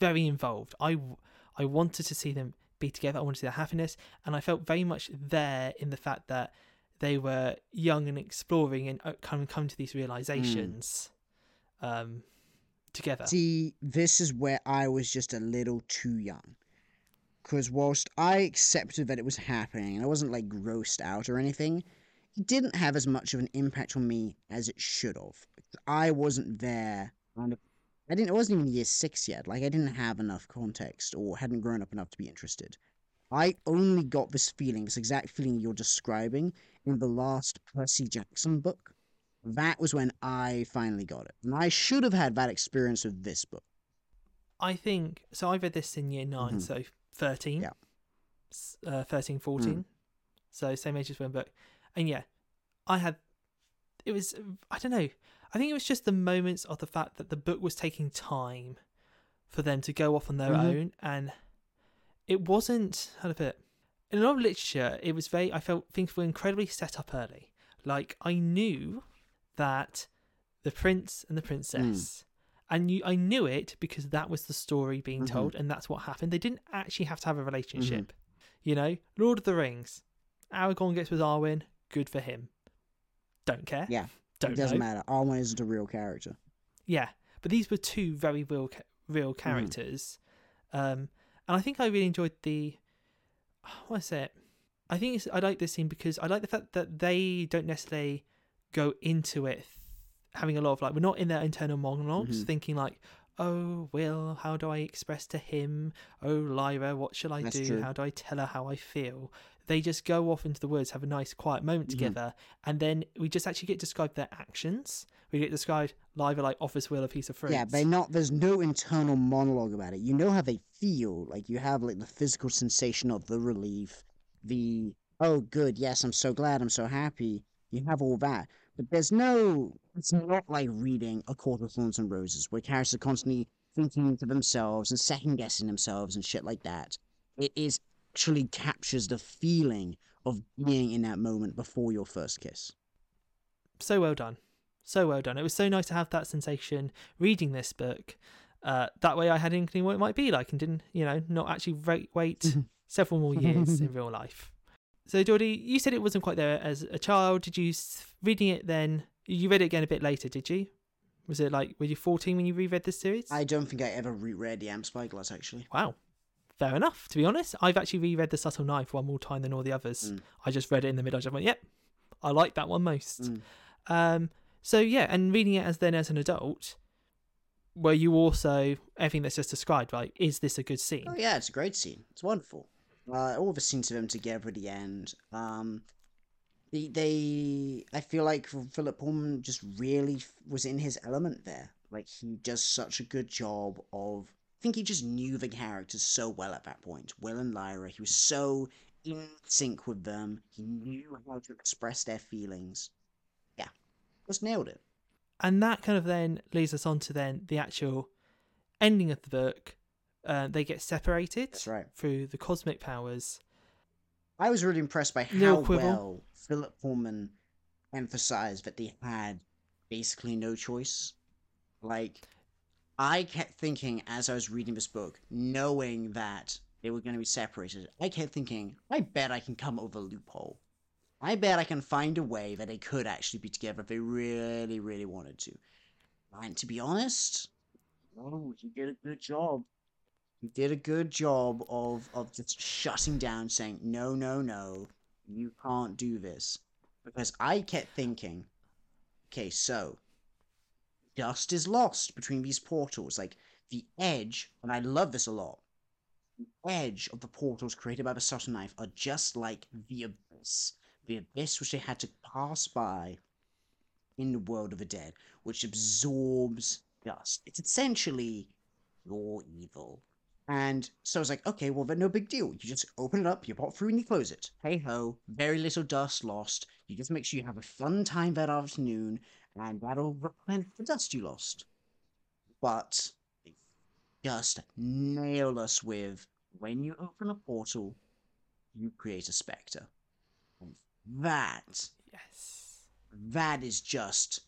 very involved. I, I wanted to see them be together. I wanted to see their happiness, and I felt very much there in the fact that they were young and exploring and uh, come come to these realizations um, together. See, this is where I was just a little too young. Because whilst I accepted that it was happening and I wasn't like grossed out or anything, it didn't have as much of an impact on me as it should have. I wasn't there. I didn't. I wasn't even year six yet. Like I didn't have enough context or hadn't grown up enough to be interested. I only got this feeling, this exact feeling you're describing, in the last Percy Jackson book. That was when I finally got it. And I should have had that experience with this book. I think so. I read this in year 9 Mhm. so thirteen. Yeah. Uh, 13, 14. So same age as when book, and yeah, I had. It was I don't know. I think it was just the moments of the fact that the book was taking time for them to go off on their Mhm. own, and it wasn't how to put it. In a lot of literature, it was very. I felt things were incredibly set up early. Like I knew that the prince and the princess, and you, I knew it because that was the story being Mhm. told, and that's what happened. They didn't actually have to have a relationship. You know, Lord of the Rings, Aragorn gets with Arwen. Good for him. Don't care. Yeah, Don't it doesn't know. matter. Arwen isn't a real character. Yeah, but these were two very real real Mm-hmm. characters, um, and I think I really enjoyed the. What is it? I think it's, I like this scene because I like the fact that they don't necessarily go into it having a lot of like we're not in their internal monologs Mhm. thinking like, oh Will, how do I express to him? Oh Lyra, what shall I That's do? true. How do I tell her how I feel? They just go off into the woods, have a nice quiet moment Mhm. together, and then we just actually get described their actions. We get described Lyra like offers Will a piece of fruit. Yeah, they not. There's no internal monologue about it. You know how they feel. Like you have like the physical sensation of the relief, the oh good, yes, I'm so glad, I'm so happy. You have all that, but there's no. It's not like reading A Court of Thorns and Roses, where characters are constantly thinking to themselves and second guessing themselves and shit like that. It is actually captures the feeling of being in that moment before your first kiss. so well done so well done it was so nice to have that sensation reading this book uh, that way i had an inkling what it might be like and didn't you know not actually wait, wait <laughs> several more years in real life so Geordie, you said it wasn't quite there as a child did you reading it then you read it again a bit later did you was it like were you 14 when you reread this series I don't think I ever reread The Amber Spyglass actually. wow fair enough to be honest i've actually reread the subtle knife one more time than all the others Mm. i just read it in the middle i just went yep i like that one most Mm. Um, so yeah, and reading it as then as an adult, were you also everything that's just described? Like, is this a good scene? Oh yeah, it's a great scene. It's wonderful. Uh, all the scenes of them together at the end. Um, they, they, I feel like Philip Pullman just really was in his element there. Like he does such a good job of. I think he just knew the characters so well at that point. Will and Lyra, he was so in sync with them. He knew how to express their feelings. Yeah, just nailed it. And that kind of then leads us on to then the actual ending of the book. Uh, they get separated That's right. through the cosmic powers. I was really impressed by how quibble. well Philip Pullman emphasized that they had basically no choice. Like, I kept thinking as I was reading this book, knowing that they were going to be separated, I kept thinking, I bet I can come over a loophole. I bet I can find a way that they could actually be together if they really, really wanted to. And to be honest, oh, he did a good job. Did a good job of of just shutting down, saying, "No, no, no, you can't do this." Because I kept thinking, okay, so dust is lost between these portals. Like the edge, and I love this a lot. The edge of the portals created by the subtle knife are just like the abyss, the abyss which they had to pass by in the world of the dead, which absorbs dust. It's essentially your evil. And so I was like, okay, well, then no big deal. You just open it up, you pop through, and you close it. Hey ho, very little dust lost. You just make sure you have a fun time that afternoon, and that'll replenish the dust you lost. But they just nail us with when you open a portal, you create a specter. And that Yes. that is just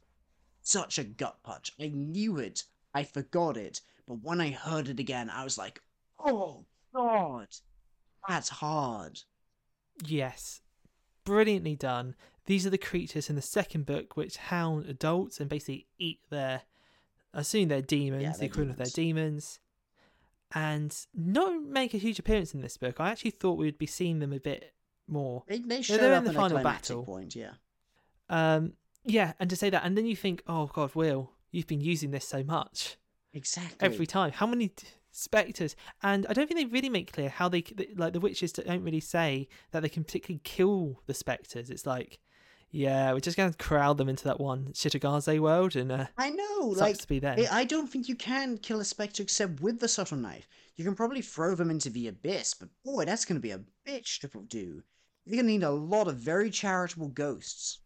such a gut punch. I knew it, I forgot it, but when I heard it again, I was like, oh god, that's hard. Yes. Brilliantly done. These are the creatures in the second book which hound adults and basically eat their, I assume they're demons, Yeah, the equivalent of their demons, and not make a huge appearance in this book. I actually thought we would be seeing them a bit more. They, they showed they're up in the final battle. point, yeah. Um, yeah, and to say that, and then you think, oh God, Will, you've been using this so much Exactly. every time. How many specters? And I don't think they really make clear how they like the witches don't really say that they can particularly kill the specters. It's like Yeah, we're just going to corral them into that one Cittàgazze world, and uh, I know, like to be there I don't think you can kill a spectre except with the subtle knife. You can probably throw them into the abyss, but boy, that's gonna be a bitch to do. You're gonna need a lot of very charitable ghosts.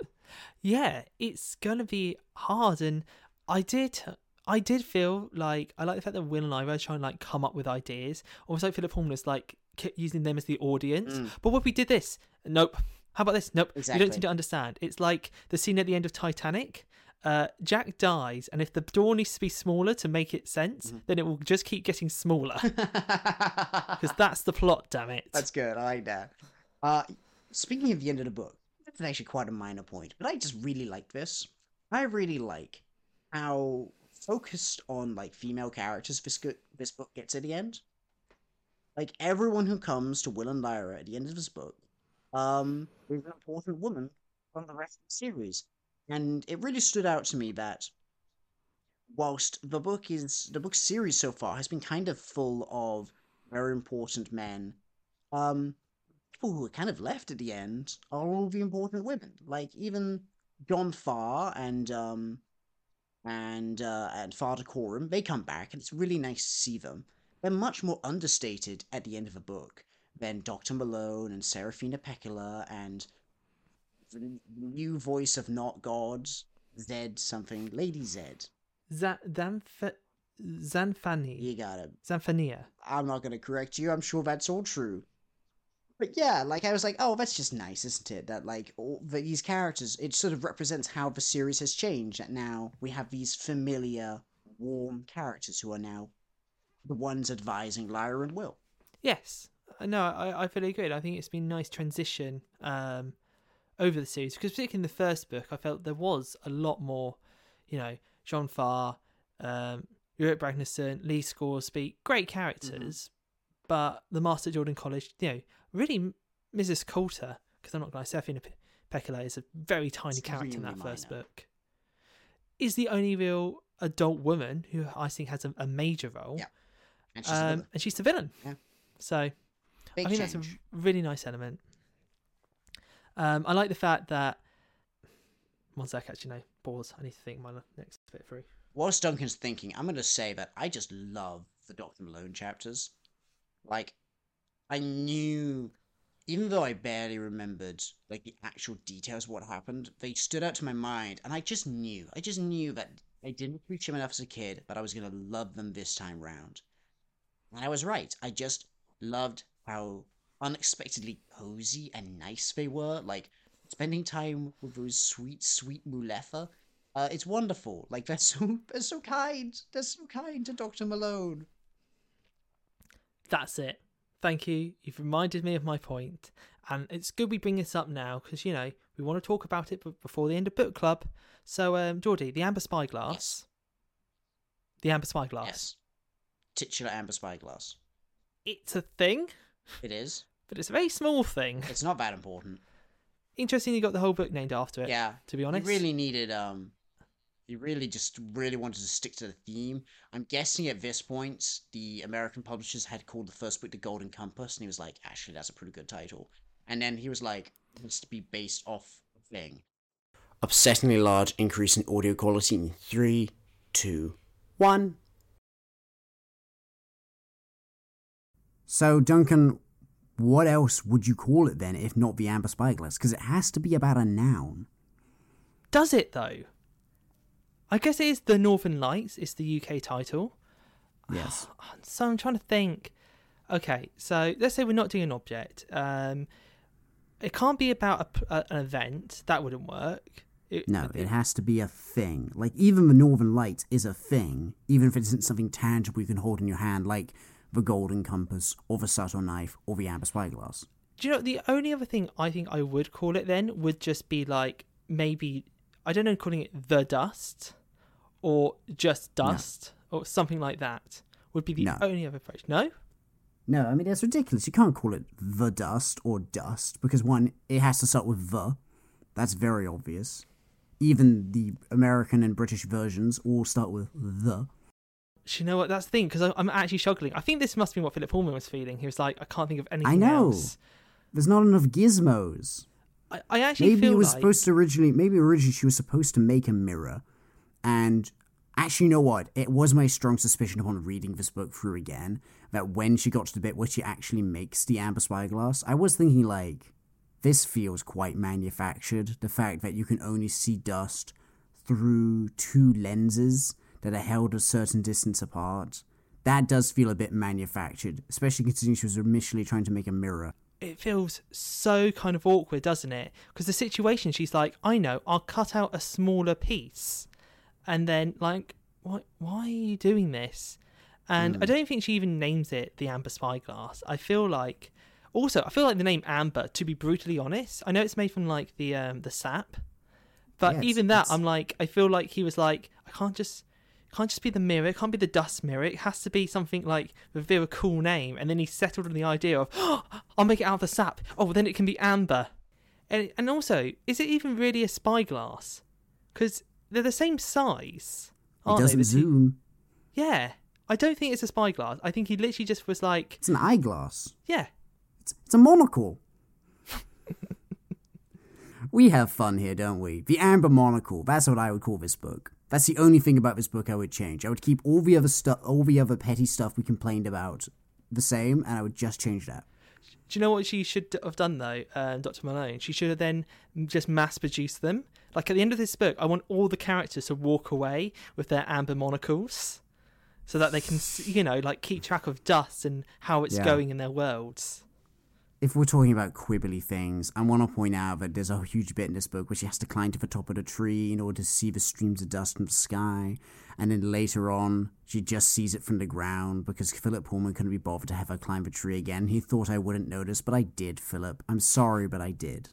<laughs> yeah, it's gonna be hard, and I did. I did feel like I like the fact that Will and I were trying to like come up with ideas. Almost like Philip Horn was like kept using them as the audience. Mm. But what if we did this? Nope. How about this? Nope. You don't seem to understand. It's like the scene at the end of Titanic. Uh, Jack dies, and if the door needs to be smaller to make it sense, Mm-hmm. then it will just keep getting smaller <laughs> because that's the plot. Damn it! That's good. I like that. Uh, speaking of the end of the book, that's actually quite a minor point, but I just really like this. I really like how focused on like female characters this go- this book gets at the end. Like everyone who comes to Will and Lyra at the end of this book, um, is an important woman from the rest of the series, and it really stood out to me that whilst the book is the book series so far has been kind of full of very important men um people who are kind of left at the end are all the important women like even john faa and um and uh and father Coram, they come back and it's really nice to see them they're much more understated at the end of a book than dr malone and serafina pekkala and the new voice of not gods zed something lady zed Z- Zanf- Zanfani. you got it Zanfania. I'm not going to correct you. I'm sure that's all true. But yeah, like I was like, oh, that's just nice, isn't it? That like all that these characters, it sort of represents how the series has changed. That now we have these familiar, warm characters who are now the ones advising Lyra and Will. Yes, Uh, no, I, I fully agree. I think it's been a nice transition um, over the series because, particularly in the first book, I felt there was a lot more, you know, John Faa, um, Iorek Byrnison, Lee Scoresby, great characters, but the Master Jordan College, you know, really Mrs. Coulter, because I'm not going to say Athena Pe- Pekkala is a very tiny character in that Extremely first book, is the only real adult woman who I think has a, a major role. Yeah. And she's the Um, villain. and she's the villain. Yeah. So Big I think that's a really nice element. Um, I like the fact that one sec, actually no, pause. I need to think my next bit through. Whilst Duncan's thinking, I'm going to say that I just love the Dr. Malone chapters. Like, I knew, even though I barely remembered, like, the actual details of what happened, they stood out to my mind, and I just knew, I just knew that I didn't preach them enough as a kid, but I was to love them this time round. And I was right. I just loved how unexpectedly cozy and nice they were. Like, spending time with those sweet, sweet Mulefa. Uh, it's wonderful. Like they're <laughs> so they're so kind. They're so kind to Doctor Malone. That's it. Thank you. You've reminded me of my point, and it's good we bring this up now because you know we want to talk about it before the end of book club. So, um, Geordie, the amber spyglass. Yes. The amber spyglass. Yes. Titular amber spyglass. It's a thing, It is. but it's a very small thing. It's not that important. Interesting, you got the whole book named after it. Yeah. To be honest, You really needed um. You really just really wanted to stick to the theme. I'm guessing at this point the American publishers had called the first book the Golden Compass, and he was like, actually, that's a pretty good title. And then he was like, it needs to be based off a thing. Upsettingly large increase in audio quality in three, two, one. So, Duncan, what else would you call it then if not the amber spyglass? Because it has to be about a noun. Does it though? I guess it is the Northern Lights. It's the UK title. Yes. <sighs> So I'm trying to think. Okay, so let's say we're not doing an object. Um, it can't be about a a, an event. That wouldn't work. It- No, it has to be a thing. Like, even the Northern Lights is a thing, even if it isn't something tangible you can hold in your hand, like the Golden Compass, or the Subtle Knife, or the Amber Spyglass. Do you know the only other thing I think I would call it then would just be like maybe I don't know calling it the dust or just dust or something like that would be the No. only other approach. No, No, I mean, that's ridiculous. You can't call it the dust or dust, because one, it has to start with the. That's very obvious. Even the American and British versions all start with the. You know what? That's the thing because I'm actually struggling. I think this must be what Philip Pullman was feeling. He was like, I can't think of anything I know. else. There's not enough gizmos. I, I actually maybe it was like supposed to originally. Maybe originally she was supposed to make a mirror, and actually, you know what? It was my strong suspicion upon reading this book through again that when she got to the bit where she actually makes the amber spyglass, I was thinking like, this feels quite manufactured. The fact that you can only see dust through two lenses that are held a certain distance apart. That does feel a bit manufactured, especially considering she was initially trying to make a mirror. it feels so kind of awkward, doesn't it? Because the situation, she's like, I know, I'll cut out a smaller piece, and then like, why? Why are you doing this? And I don't think she even names it the amber spyglass. I feel like, also, I feel like the name amber. To be brutally honest, I know it's made from like the um the sap, but Yes, even that, it's- I'm like, I feel like he was like, I can't just. Can't just be the mirror. It can't be the dust mirror. It has to be something like with a very cool name. And then he settled on the idea of, oh, I'll make it out of the sap. Oh, then it can be amber. And and also, is it even really a spyglass? Because they're the same size. It aren't they, doesn't the two- zoom. Yeah, I don't think it's a spyglass. I think he literally just was like, It's an eyeglass. yeah, It's, it's a monocle. <laughs> we have fun here, don't we? The amber monocle. That's what I would call this book. That's the only thing about this book I would change. I would keep all the other stuff, all the other petty stuff we complained about, the same, and I would just change that. Do you know what she should have done though, um, Dr. Malone? She should have then just mass produced them. Like at the end of this book, I want all the characters to walk away with their amber monocles, so that they can, you know, like keep track of dust and how it's Yeah. going in their worlds. If we're talking about quibbly things, I want to point out that there's a huge bit in this book where she has to climb to the top of the tree in order to see the streams of dust from the sky. And then later on, she just sees it from the ground because Philip Pullman couldn't be bothered to have her climb the tree again. He thought I wouldn't notice, but I did, Philip. I'm sorry, but I did.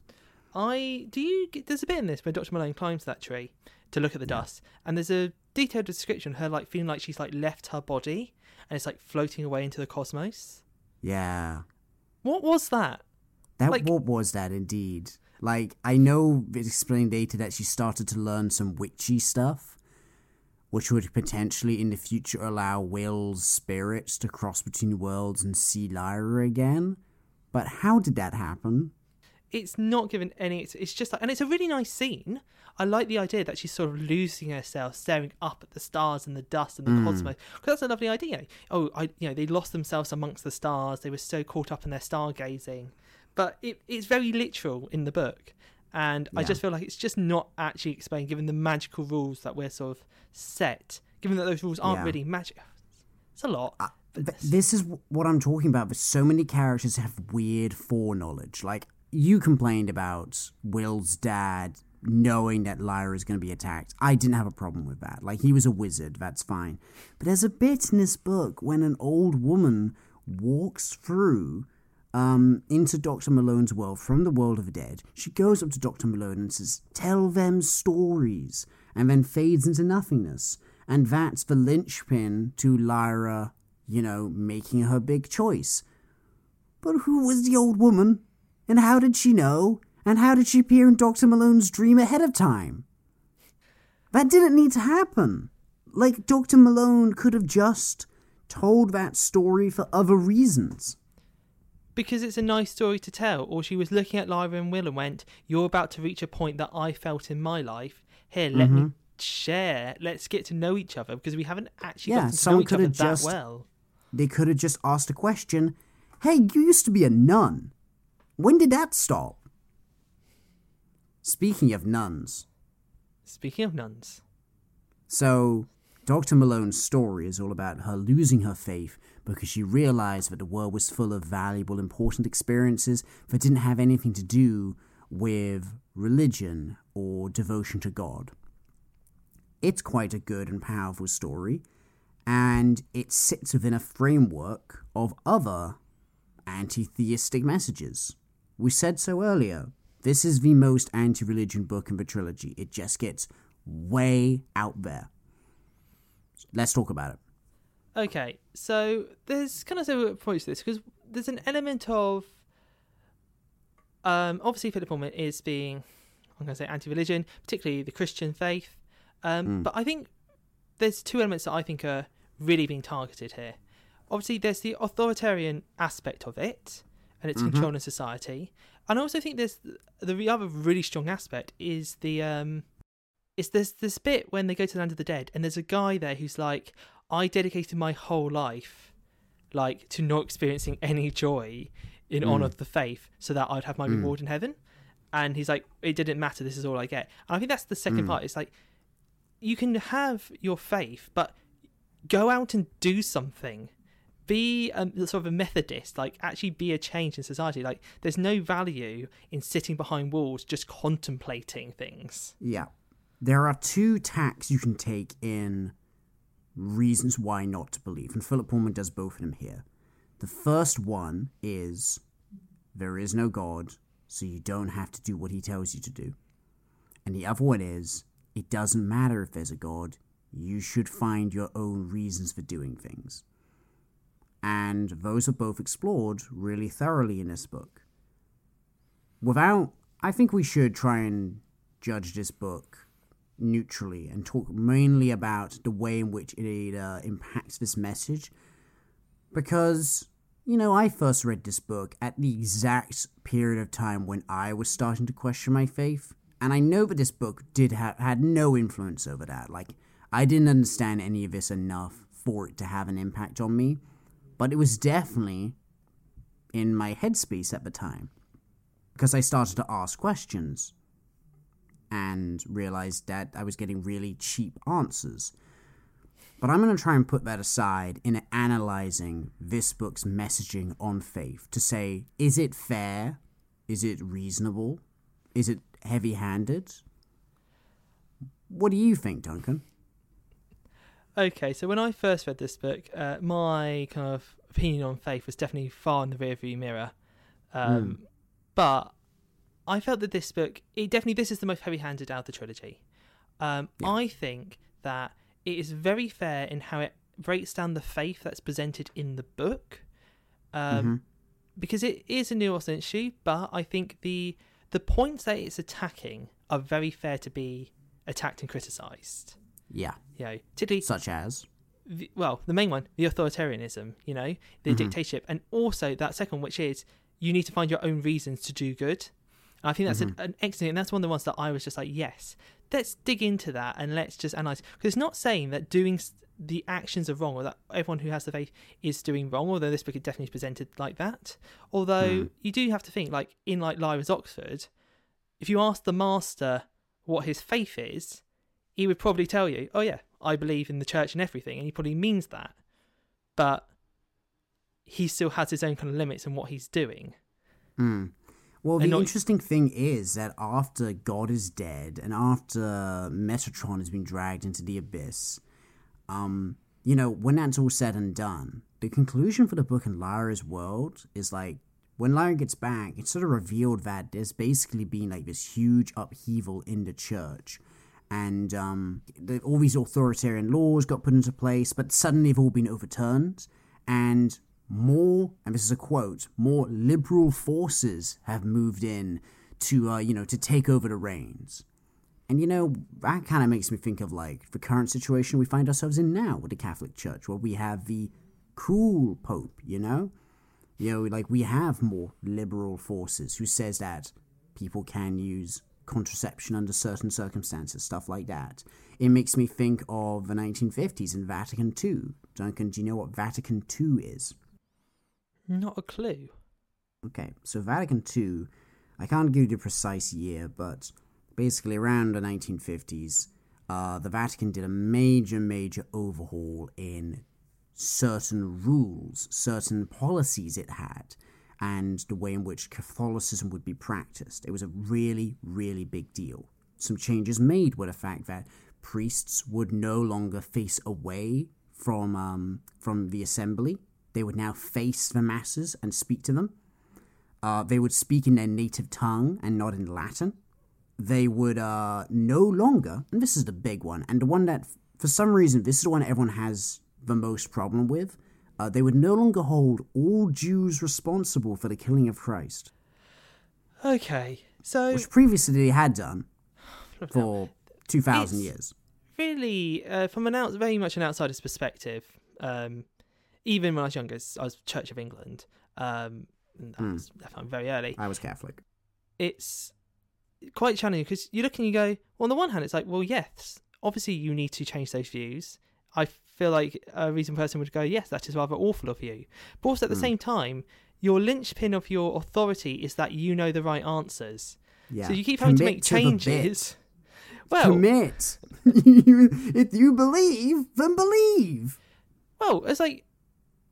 I do you get there's a bit in this where Dr. Malone climbs that tree to look at the dust, and there's a detailed description of her like feeling like she's like left her body and it's like floating away into the cosmos. Yeah. What was that? That Like- what was that indeed? Like I know it explained later that she started to learn some witchy stuff, which would potentially in the future allow Will's spirits to cross between worlds and see Lyra again. But how did that happen? It's not given any. It's, it's just like, and it's a really nice scene. I like the idea that she's sort of losing herself, staring up at the stars and the dust and the hmm. cosmos. Because that's a lovely idea. Oh, I, you know, they lost themselves amongst the stars. They were so caught up in their stargazing. But it, it's very literal in the book, and I just feel like it's just not actually explained, given the magical rules that we're sort of set. Given that those rules aren't Yeah. really magic. It's a lot. Uh, this- this is what I'm talking about. But so many characters have weird foreknowledge. Like you complained about Will's dad knowing that Lyra is going to be attacked. I didn't have a problem with that. Like he was a wizard, that's fine. But there's a bit in this book when an old woman walks through um, into Dr. Malone's world from the world of the dead. She goes up to Dr. Malone and says, Tell them stories, and then fades into nothingness. And that's the linchpin to Lyra, you know, making her big choice. But who was the old woman? And how did she know? And how did she appear in Dr. Malone's dream ahead of time? That didn't need to happen. Like, Dr. Malone could have just told that story for other reasons. because it's a nice story to tell. Or she was looking at Lyra and Will and went, You're about to reach a point that I felt in my life. Here, let me mm-hmm. share. Let's get to know each other because we haven't actually Yeah, gotten to know each other have that well. They could have just asked a question Hey, you used to be a nun. When did that stop? Speaking of nuns, Speaking of nuns, so Dr. Malone's story is all about her losing her faith because she realized that the world was full of valuable, important experiences that didn't have anything to do with religion or devotion to God. It's quite a good and powerful story, and it sits within a framework of other anti theistic messages. We said so earlier. This is the most anti religion book in the trilogy. It just gets way out there. Let's talk about it. Okay, so there's kind of several points to this because there's an element of um, obviously Philip Pullman is being I'm going to say anti-religion, particularly the Christian faith. Um, But I think there's two elements that I think are really being targeted here. Obviously, there's the authoritarian aspect of it and its control in society. and I also think there's the other really strong aspect is the um, it's this this bit when they go to the land of the dead, and there's a guy there who's like, I dedicated my whole life, like to not experiencing any joy in Mm. honor of the faith, so that I'd have my Mm. reward in heaven. And he's like, it didn't matter. This is all I get. And I think that's the second Mm. part. It's like you can have your faith, but go out and do something. Be um, sort of a Methodist, like actually be a change in society. Like there's no value in sitting behind walls just contemplating things. Yeah. There are two tacks you can take in reasons why not to believe, and Philip Pullman does both of them here. The first one is there is no God, so you don't have to do what he tells you to do. And the other one is it doesn't matter if there's a God, you should find your own reasons for doing things. And those are both explored really thoroughly in this book. Without, I think we should try and judge this book neutrally and talk mainly about the way in which it uh, impacts this message. Because, you know, I first read this book at the exact period of time when I was starting to question my faith. And I know that this book did have had no influence over that. Like, I didn't understand any of this enough for it to have an impact on me. But it was definitely in my headspace at the time. Because I started to ask questions and realized that I was getting really cheap answers. But I'm going to try and put that aside in analyzing this book's messaging on faith to say is it fair? Is it reasonable? Is it heavy handed? What do you think, Duncan? Okay, so when I first read this book, uh, my kind of opinion on faith was definitely far in the rearview mirror. Um, But I felt that this book, it definitely this is the most heavy-handed out of the trilogy. Um, Yeah. I think that it is very fair in how it breaks down the faith that's presented in the book, um, Mhm. because it is a nuanced issue. But I think the the points that it's attacking are very fair to be attacked and criticised. Yeah, You know, particularly such as. the, well, the main one, the authoritarianism, you know, the Mhm. dictatorship, and also that second, one, which is you need to find your own reasons to do good. And I think that's an, an excellent, and that's one of the ones that I was just like, yes, let's dig into that and let's just analyze. Because it's not saying that doing the actions are wrong or that everyone who has the faith is doing wrong, although this book is definitely presented like that. Although Mm. you do have to think, like in like Lyra's Oxford, if you ask the master what his faith is, he would probably tell you, "Oh yeah, I believe in the church and everything," and he probably means that. But he still has his own kind of limits in what he's doing. Hmm. Well, And the not- interesting thing is that after God is dead and after Metatron has been dragged into the abyss, um, you know, when that's all said and done, the conclusion for the book in Lyra's world is like when Lyra gets back, it's sort of revealed that there's basically been like this huge upheaval in the church. And um, the, all these authoritarian laws got put into place, but suddenly they've all been overturned. And more, and this is a quote, more liberal forces have moved in to, uh, you know, to take over the reins. And you know, that kind of makes me think of like the current situation we find ourselves in now with the Catholic Church, where we have the cool Pope, you know? You know, like we have more liberal forces who says that people can use contraception under certain circumstances, stuff like that. It makes me think of the 1950s and Vatican II. Duncan, do you know what Vatican II is? Not a clue. Okay, so Vatican II, I can't give you the precise year, but basically around the 1950s, uh, the Vatican did a major, major overhaul in certain rules, certain policies it had, and the way in which Catholicism would be practiced. It was a really, really big deal. Some changes made were the fact that priests would no longer face away from um, from the assembly. They would now face the masses and speak to them. Uh, they would speak in their native tongue and not in Latin. They would uh, no longer, and this is the big one, and the one that, for some reason, this is the one everyone has the most problem with. Uh, they would no longer hold all Jews responsible for the killing of Christ, Okay, so which previously they had done for 2,000 years. really, uh, from an out, very much an outsider's perspective, um, even when I was younger, I was Church of England. Um, and that Hmm. was very early. I was Catholic. it's quite challenging because you look and you go, well, on the one hand, it's like, well, yes, obviously you need to change those views. I feel like a reasonable person would go, yes, that is rather awful of you. But also at the Mm. same time, your linchpin of your authority is that you know the right answers. Yeah. So you keep having to make changes. <laughs> Well, Commit. <laughs> if you believe, then believe. Well, it's like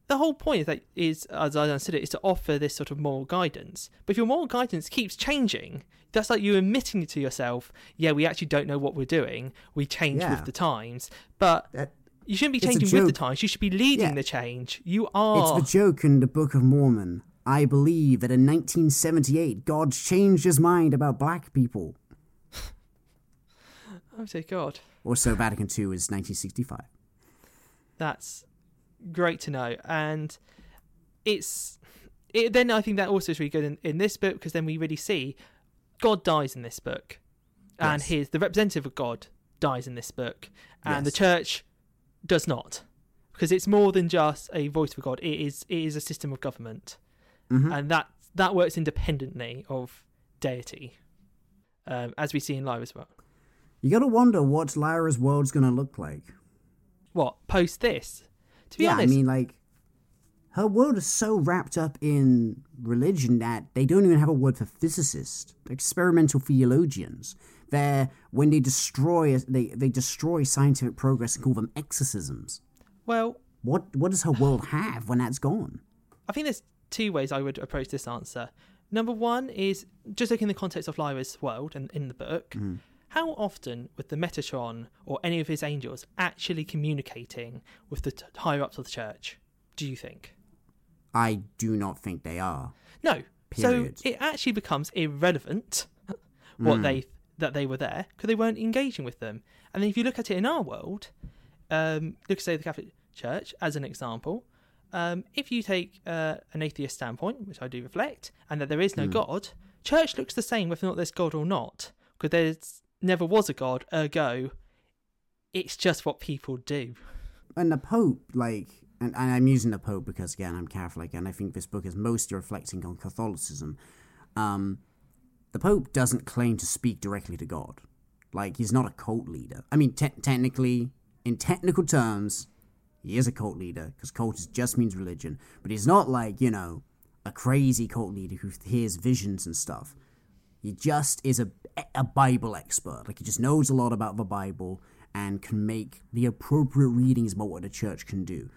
the whole point is that is, as I understood it, is to offer this sort of moral guidance. But if your moral guidance keeps changing, that's like you admitting to yourself, yeah, we actually don't know what we're doing. We change Yeah. with the times, but That, you shouldn't be changing with the times. You should be leading Yeah. the change. You are. It's the joke in the Book of Mormon. I believe that in 1978, God changed his mind about black people. <laughs> oh dear God, Also, Vatican II is 1965. that's great to know, and it's. It, then I think that also is really good in, in this book because then we really see God dies in this book, and Yes. his the representative of God dies in this book, and the church does not, because it's more than just a voice for God. It is it is a system of government, Mhm. and that that works independently of deity, um, as we see in Lyra as well. You gotta wonder what Lyra's world's gonna look like. What post this? To be yeah, honest, I mean, like, her world is so wrapped up in religion that they don't even have a word for physicists, experimental theologians. They're when they destroy they they destroy scientific progress and call them exorcisms. well, What what does her world have when that's gone? I think there's two ways I would approach this answer. Number one is just looking in the context of Lyra's world and in the book. Mm-hmm. How often would the Metatron or any of his angels actually communicating with the t- higher ups of the church? Do you think? I do not think they are. No. Period. So it actually becomes irrelevant <laughs> what mm. they that they were there because they weren't engaging with them. And then if you look at it in our world, um, look say the Catholic Church as an example. Um, if you take uh, an atheist standpoint, which I do reflect, and that there is no God, church looks the same whether or not there's God or not, because there's never was a God. Ergo, it's just what people do. and the Pope, like, and, and I'm using the Pope because again I'm Catholic, and I think this book is mostly reflecting on Catholicism. Um, the Pope doesn't claim to speak directly to God. Like, he's not a cult leader. I mean, te- technically, in technical terms, he is a cult leader because cult is, just means religion. But he's not like you know a crazy cult leader who hears visions and stuff. He just is a a Bible expert. Like he just knows a lot about the Bible and can make the appropriate readings about what the church can do.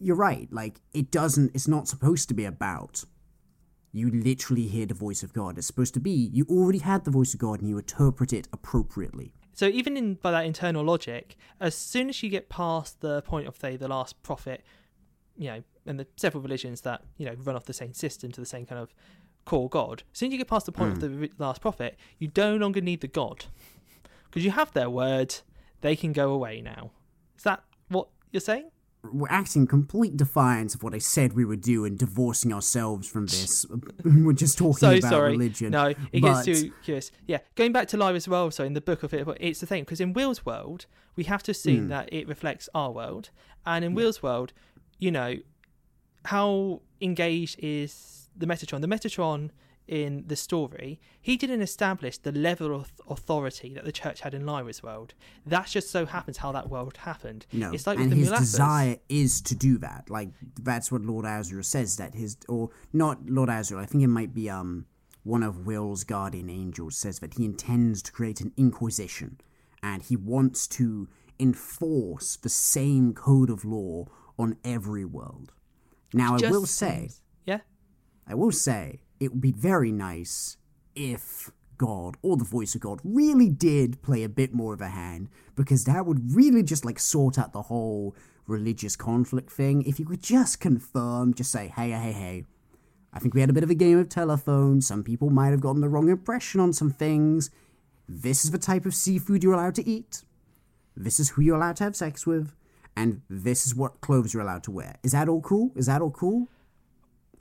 You're right. Like it doesn't. It's not supposed to be about. You literally hear the voice of God. It's supposed to be you already had the voice of God and you interpret it appropriately. So even in by that internal logic, as soon as you get past the point of say the last prophet, you know, and the several religions that you know run off the same system to the same kind of core God, as soon as you get past the point of the hmm. last prophet, you no longer need the God because you have their word. They can go away now. Is that what you're saying? We're acting in complete defiance of what I said we would do and divorcing ourselves from <laughs> this. We're just talking so about sorry. religion. No, it but- gets too curious. Yeah, going back to Lyra as well. So in the book of it, it's the thing because in Will's world, we have to assume Mm. that it reflects our world, and in Will's world, you know, how engaged is the Metatron? The Metatron in the story, he didn't establish the level of authority that the church had in Lyra's world. That just so happens how that world happened. No, it's like and his desire is to do that. Like that's what Lord Asriel says. That his or not Lord Asriel. I think it might be um one of Will's guardian angels says that he intends to create an inquisition, and he wants to enforce the same code of law on every world. Now I will say, yeah. I will say, it would be very nice if God or the voice of God really did play a bit more of a hand, because that would really just like sort out the whole religious conflict thing. If you could just confirm, just say, hey, hey, hey, I think we had a bit of a game of telephone. Some people might have gotten the wrong impression on some things. This is the type of seafood you're allowed to eat. This is who you're allowed to have sex with. And this is what clothes you're allowed to wear. Is that all cool? Is that all cool?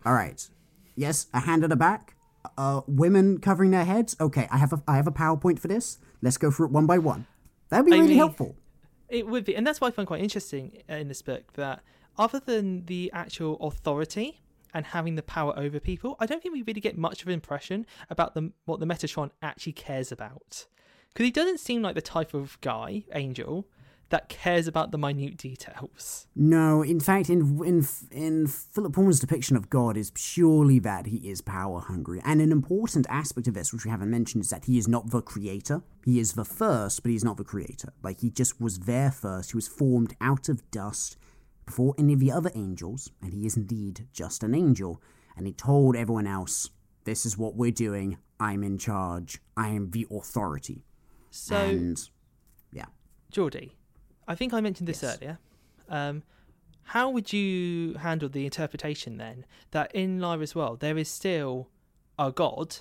All right. Yes, a hand at the back. Uh, women covering their heads. Okay, I have a I have a PowerPoint for this. Let's go through it one by one. That'd be I really mean- helpful. It would be, and that's why I find quite interesting in this book. That other than the actual authority and having the power over people. I don't think we really get much of an impression about the, what the Metatron actually cares about. Because he doesn't seem like the type of guy, Angel, that cares about the minute details. No, in fact, in in in Philip Pullman's depiction of God is purely that he is power hungry, and an important aspect of this, which we haven't mentioned, is that he is not the creator. He is the first, but he's not the creator. Like he just was there first. He was formed out of dust before any of the other angels, and he is indeed just an angel. And he told everyone else, "This is what we're doing. I'm in charge. I am the authority." So, and yeah, Geordie, I think I mentioned this Yes. earlier. Um, how would you handle the interpretation then that in Lyra's world there is still a god,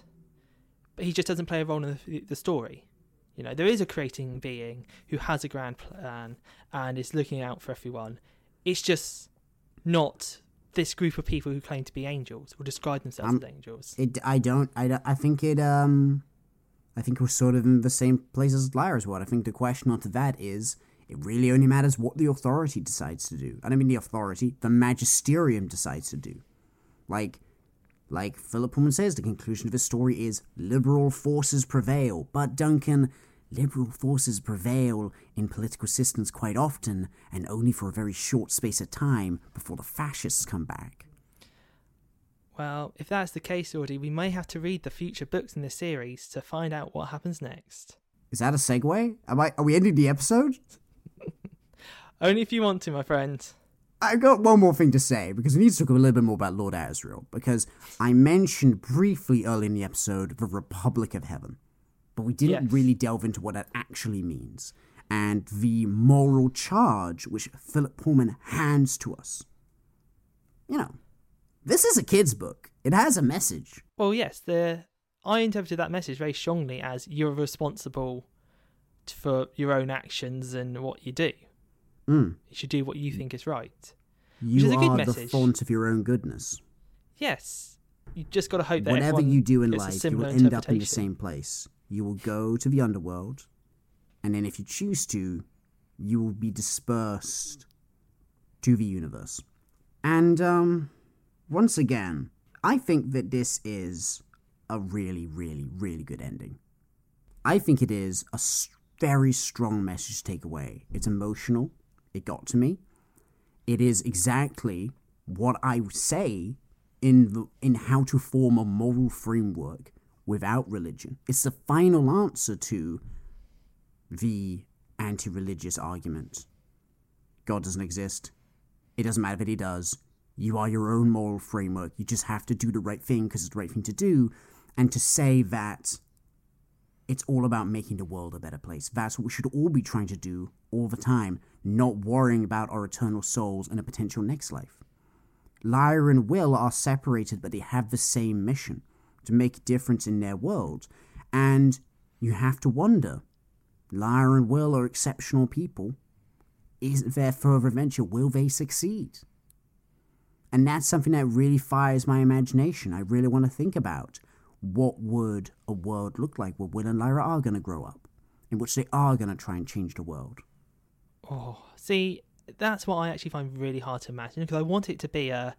but he just doesn't play a role in the, the story? You know, there is a creating being who has a grand plan and is looking out for everyone. It's just not this group of people who claim to be angels or describe themselves Um, as angels. it. I don't. I, don't- I think it. Um, I think we're sort of in the same place as Lyra's world. I think the question onto that is. It really only matters what the authority decides to do. And I mean the authority, the magisterium decides to do. Like, like Philip Pullman says, the conclusion of his story is liberal forces prevail. But Duncan, liberal forces prevail in political systems quite often, and only for a very short space of time before the fascists come back. Well, if that's the case, Audie, we may have to read the future books in this series to find out what happens next. Is that a segue? Am I? Are we ending the episode? Only if you want to, my friend. I've got one more thing to say because we need to talk a little bit more about Lord Asriel because I mentioned briefly early in the episode the Republic of Heaven, but we didn't Yes. really delve into what that actually means and the moral charge which Philip Pullman hands to us. You know, this is a kid's book. It has a message. Well, yes, the I interpreted that message very strongly as you're responsible for your own actions and what you do. Mm. You should do what you think is right. You is a good are the font of your own goodness. Yes, you just got to hope that Whatever you do in life, you will end up in the same place. You will go to the underworld, and then if you choose to, you will be dispersed to the universe. And um, once again, I think that this is a really, really, really good ending. I think it is a very strong message to take away. It's emotional. It got to me. It is exactly what I say in the, in how to form a moral framework without religion. It's the final answer to the anti-religious argument. God doesn't exist. It doesn't matter that he does. You are your own moral framework. You just have to do the right thing because it's the right thing to do. And to say that it's all about making the world a better place. That's what we should all be trying to do all the time, not worrying about our eternal souls and a potential next life. Lyra and Will are separated, but they have the same mission to make a difference in their world. And you have to wonder Lyra and Will are exceptional people. Is their further adventure? Will they succeed? And that's something that really fires my imagination. I really want to think about what would a world look like where Will and Lyra are going to grow up, in which they are going to try and change the world. Oh, see, that's what I actually find really hard to imagine because I want it to be a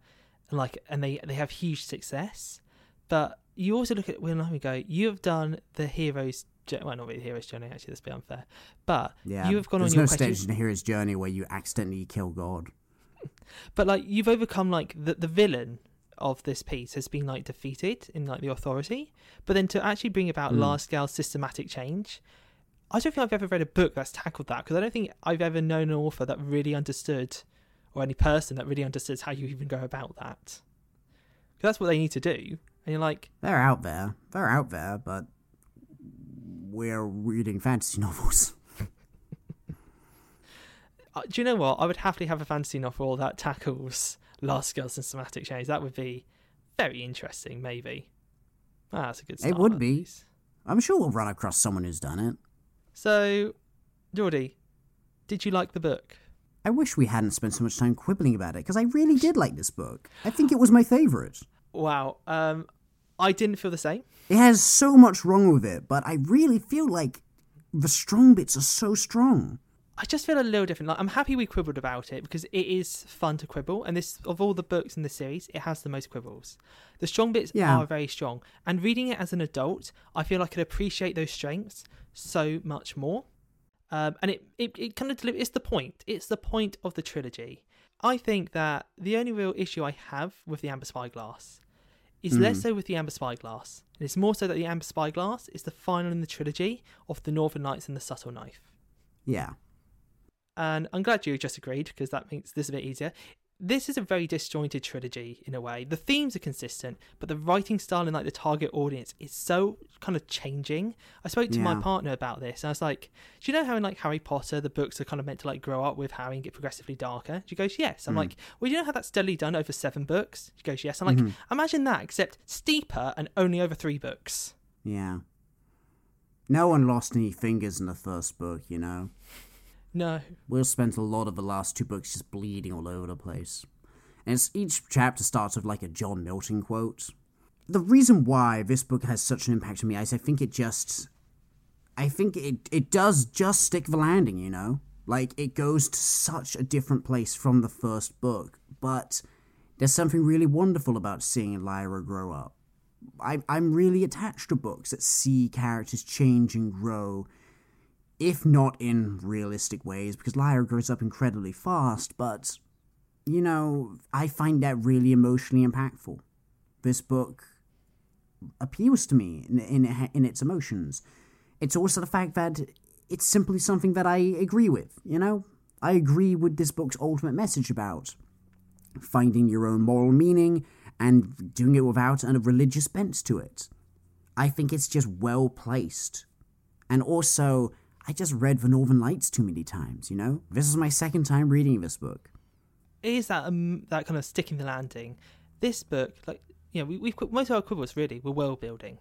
like, and they they have huge success, but you also look at Will and I go, you have done the hero's journey. Well, not really the hero's journey. Actually, that's a bit unfair. But Yeah, you have gone there's on your no stage in the hero's journey where you accidentally kill God. <laughs> But like you've overcome like the the villain of this piece has been like defeated in like the authority, but then to actually bring about Mm. large scale systematic change, I don't think I've ever read a book that's tackled that because I don't think I've ever known an author that really understood, or any person that really understood how you even go about that because that's what they need to do, and you're like, They're out there. They're out there, but we're reading fantasy novels. <laughs> uh, do you know what? I would happily have a fantasy novel that tackles large scale systematic change. That would be very interesting, maybe. Ah, that's a good start. It would be. least. I'm sure we'll run across someone who's done it. So, Geordie, did you like the book? I wish we hadn't spent so much time quibbling about it because I really did like this book. I think it was my favorite. Wow. Um, I didn't feel the same. It has so much wrong with it, but I really feel like the strong bits are so strong. I just feel a little different. Like I'm happy we quibbled about it because it is fun to quibble, and this of all the books in the series, it has the most quibbles. The strong bits Yeah. are very strong, and reading it as an adult, I feel I could appreciate those strengths so much more. Um, and it, it, it kind of deli- it's the point. It's the point of the trilogy. I think that the only real issue I have with the Amber Spyglass is less so with the Amber Spyglass. And it's more so that the Amber Spyglass is the final in the trilogy of the Northern Lights and the Subtle Knife. Yeah. And I'm glad you just agreed because that makes this a bit easier. This is a very disjointed trilogy in a way. The themes are consistent, but the writing style and like the target audience is so kind of changing. I spoke to my partner about this, and I was like, "Do you know how in like Harry Potter the books are kind of meant to like grow up with Harry and get progressively darker?" She goes, "Yes." I'm hmm. like, "Well, you know how that's steadily done over seven books?" She goes, "Yes." I'm like, mm-hmm. "Imagine that, except steeper and only over three books." Yeah. No one lost any fingers in the first book, you know? No, Will spent a lot of the last two books just bleeding all over the place. And each chapter starts with like a John Milton quote. The reason why this book has such an impact on me is I think it just. I think it, it does just stick the landing, you know? Like, it goes to such a different place from the first book, but there's something really wonderful about seeing Lyra grow up. I, I'm really attached to books that see characters change and grow if not in realistic ways, because Lyra grows up incredibly fast, but, you know, I find that really emotionally impactful. This book appeals to me in, in, in its emotions. It's also the fact that it's simply something that I agree with, you know? I agree with this book's ultimate message about finding your own moral meaning and doing it without a religious bent to it. I think it's just well placed. And also, I just read The Northern Lights too many times, you know? This is my second time reading this book. it is that um, that kind of sticking the landing. This book, like you know, we, we've most of our quibbles really were world building,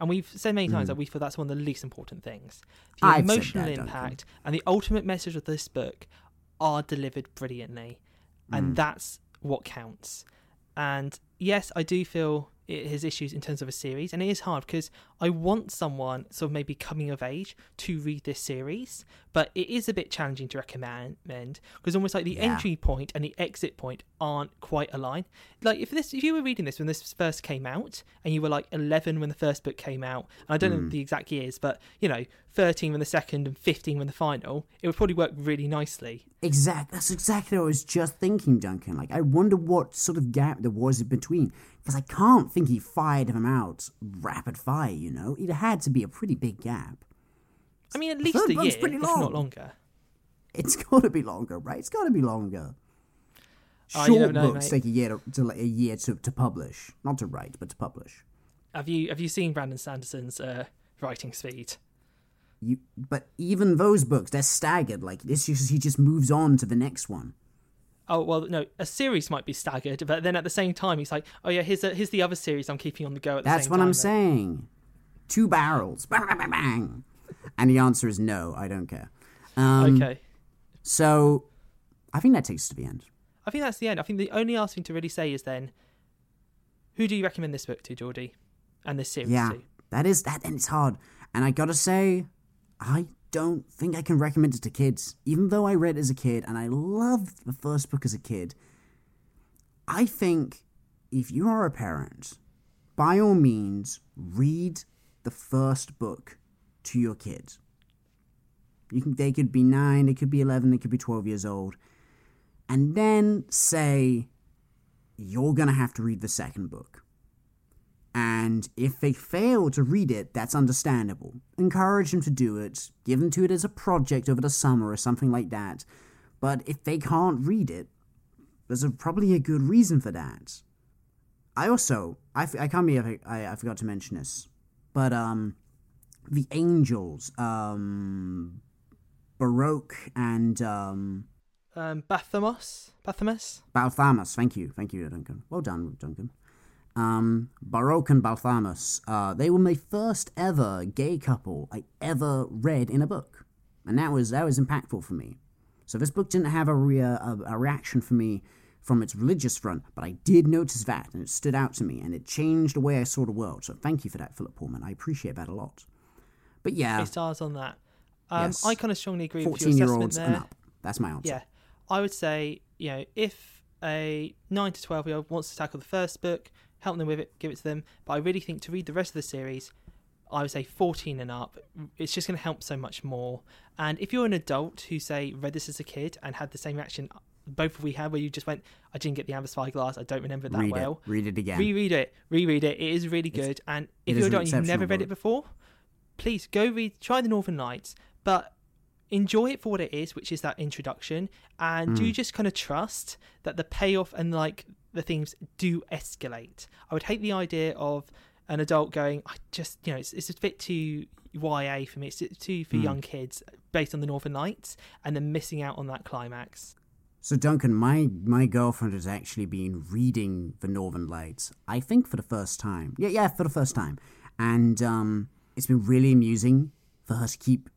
and we've said many times that we feel that's one of the least important things. The Hmm. I've emotional that, impact and the ultimate message of this book are delivered brilliantly, Hmm. and that's what counts. And yes, I do feel it has issues in terms of a series, and it is hard because I want someone sort of maybe coming of age to read this series, but it is a bit challenging to recommend because almost like the Yeah. entry point and the exit point aren't quite aligned. Like if this, if you were reading this when this first came out, and you were like 11 when the first book came out, and I don't Hmm. know the exact years, but you know, 13 when the second and 15 when the final, it would probably work really nicely. Exact. That's exactly what I was just thinking, Duncan. Like, I wonder what sort of gap there was in between. Because I can't think he fired him out rapid fire, you know? It had to be a pretty big gap. I mean, at least a book's year, pretty if long. not longer. It's <laughs> gotta be longer, right? It's gotta be longer. Oh, Short you know, books mate. take a year to, to a year to, to publish, not to write, but to publish. Have you have you seen Brandon Sanderson's uh, writing speed? You, but even those books, they're staggered. Like just he just moves on to the next one. Oh well, no, a series might be staggered, but then at the same time, he's like, "Oh yeah, here's a, here's the other series I'm keeping on the go at the That's what time." I'm then." saying. Two barrels, bang, bang, bang, bang. And the answer is no. I don't care. Um, Okay, So, I think that takes us to the end. I think that's the end. I think the only last thing to really say is then, who do you recommend this book to, Geordie, and this series Yeah, to? that is that, and it's hard. And I gotta say, I don't think I can recommend it to kids, even though I read as a kid and I loved the first book as a kid. I think if you are a parent, by all means, read the first book to your kids. You can, they could be nine, they could be eleven, they could be twelve years old, and then say, "You're gonna have to read the second book." And if they fail to read it, that's understandable. Encourage them to do it. Give them to it as a project over the summer or something like that. But if they can't read it, there's a, probably a good reason for that. I also, I can't be, I, I, I forgot to mention this, but um, the angels, um, Baruch and um, Um, Bathamos, Bathamus. Balthamus. Thank you, thank you, Duncan. Well done, Duncan. Um, Baruch and Balthamus. Uh, they were my first ever gay couple I ever read in a book, and that was that was impactful for me. So this book didn't have a, rea- a, a reaction for me from its religious front, but I did notice that, and it stood out to me, and it changed the way I saw the world. So thank you for that, Philip Pullman. I appreciate that a lot. But yeah, Three stars on that. Um, Yes. I kind of strongly agree with your 14 year assessment there. and up. That's my answer. Yeah, I would say you know if a nine to twelve year old wants to tackle the first book, help them with it, give it to them. But I really think to read the rest of the series, I would say fourteen and up. It's just going to help so much more. And if you're an adult who say read this as a kid and had the same reaction both of we had, where you just went, I didn't get the amber spyglass, I don't remember it that Read well. it. Read it again. Reread it, reread it. It is really good. and if you're an adult and you've never read book. it before, please go read, try the Northern Lights, but enjoy it for what it is, which is that introduction, and Hmm. do just kind of trust that the payoff and like the themes do escalate. I would hate the idea of an adult going, I just, you know, it's, it's a bit too YA for me. It's too for Hmm. young kids based on the Northern Lights, and then missing out on that climax. So Duncan, my my girlfriend has actually been reading the Northern Lights. I think for the first time. Yeah, yeah, for the first time, and um, it's been really amusing for her to keep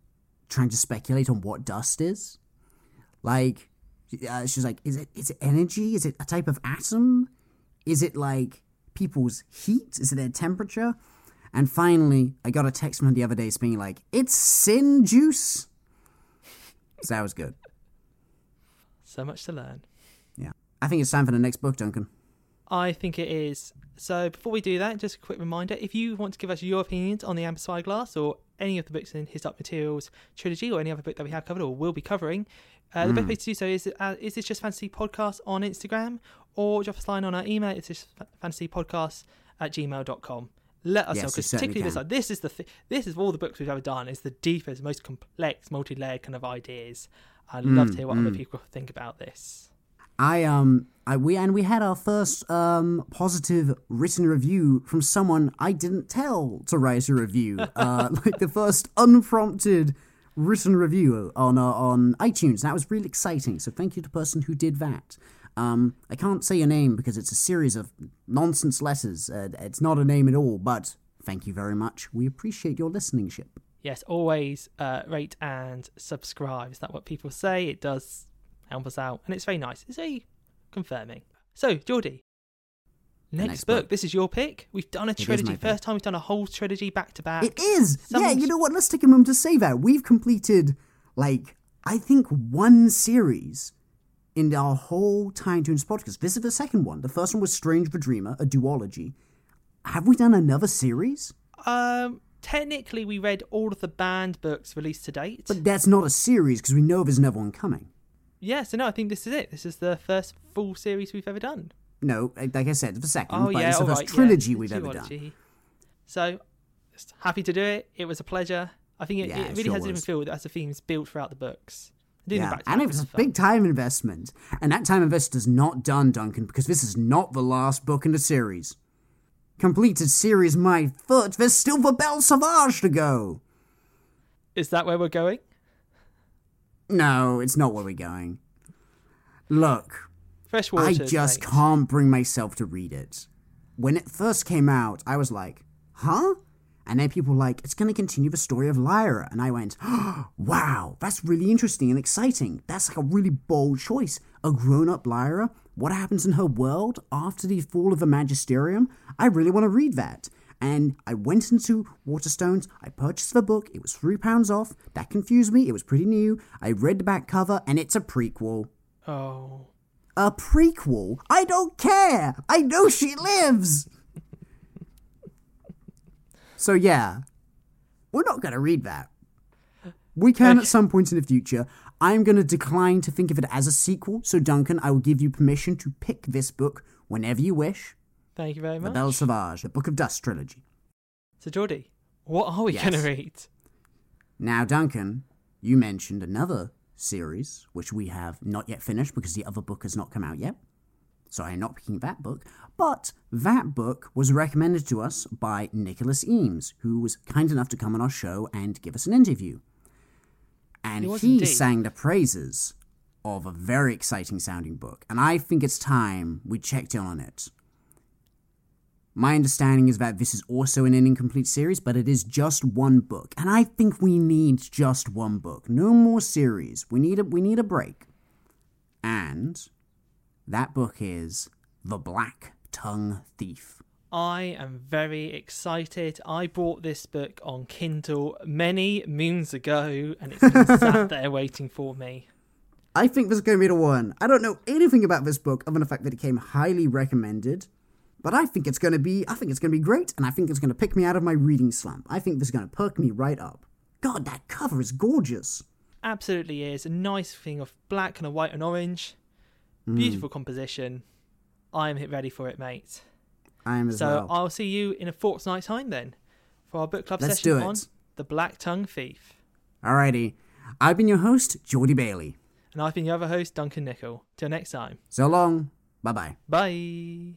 trying to speculate on what dust is. Like, uh, she's like, is it is it energy? Is it a type of atom? Is it like people's heat? Is it their temperature? And finally, I got a text from her the other day being like, it's sin juice. So that was good. So much to learn. Yeah. I think it's time for the next book, Duncan. I think it is. So before we do that, just a quick reminder: if you want to give us your opinions on the Amber Spyglass or any of the books in His Dark Materials trilogy or any other book that we have covered or will be covering, uh, the best way to do so is uh, is this just fantasy podcast on Instagram or drop us a line on our email. It's just fantasy podcast at gmail.com. Let us Yes, know because particularly this like this is the th- this is all the books we've ever done is the deepest, most complex, multi-layered kind of ideas. I'd love to hear what other people think about this. I um I we and we had our first um positive written review from someone I didn't tell to write a review. <laughs> uh like the first unprompted written review on uh, on iTunes. That was really exciting. So thank you to the person who did that. Um I can't say your name because it's a series of nonsense letters. Uh, it's not a name at all, but thank you very much. We appreciate your listeningship. yes, always uh, rate and subscribe. Is that what people say? It does help us out, and it's very nice. It's very confirming. So, Geordie, next, next book. book. This is your pick. We've done a is trilogy. First time we've done a whole trilogy back to back. It is. Yeah, you know what? Let's take a moment to say that. We've completed, like, I think one series in our whole Time Tunes podcast. This is the second one. The first one was Strange the Dreamer, a duology. Have we done another series? Um, technically, we read all of the Band books released to date. But that's not a series because we know there's another one coming. Yeah, so no, I think this is it. This is the first full series we've ever done. No, eh, like I said, the second, Oh but yeah, it's the first right, yeah, trilogy the we've ever done. So, just happy to do it. It was a pleasure. I think it, Yeah, it it really sure has a different was. feel as the themes built throughout the books. Yeah, and it was a fun. big time investment. And that time investment is not done, Duncan, because this is not the last book in the series. Completed series my foot, there's still the Belle Sauvage to go. Is that where we're going? No, it's not where we're going. Look, Fresh water. I just can't bring myself to read it. When it first came out, I was like, huh? And then people were like, it's going to continue the story of Lyra. And I went, <gasps> wow, that's really interesting and exciting. That's like a really bold choice. A grown up Lyra? What happens in her world after the fall of the Magisterium? I really want to read that. And I went into Waterstones, I purchased the book, it was £3 off. That confused me, it was pretty new. I read the back cover, and it's a prequel. Oh, A prequel? I don't care! I know she lives! so, yeah, we're not going to read that. We can at some point in the future. I'm going to decline to think of it as a sequel, so, Duncan, I will give you permission to pick this book whenever you wish. Thank you very The much. Belle Sauvage, the Book of Dust trilogy. So, Geordie, what are we Yes. going to read? Now, Duncan, you mentioned another series which we have not yet finished because the other book has not come out yet. So I am not picking that book. But that book was recommended to us by Nicholas Eames, who was kind enough to come on our show and give us an interview. And He he indeed. sang the praises of a very exciting sounding book. And I think it's time we checked in on it. My understanding is that this is also an incomplete series, but it is just one book, and I think we need just one book. No more series. We need a we need a break. And that book is The Black Tongue Thief I am very excited. I bought this book on Kindle many moons ago, and it's been <laughs> sat there waiting for me. I think this is going to be the one. I don't know anything about this book other than the fact that it came highly recommended. But I think it's going to be, I think it's going to be great, and I think it's going to pick me out of my reading slump. I think this is going to perk me right up. God, that cover is gorgeous. Absolutely is a nice thing of black and a white and orange. Hmm. Beautiful composition. I'm ready for it, mate. I am as So well. I'll see you in a fortnight's time then for our book club Let's session on The Black Tongue Thief. Alrighty. I've been your host, Geordie Bailey. And I've been your other host, Duncan Nickel. Till next time. So long. Bye bye. Bye.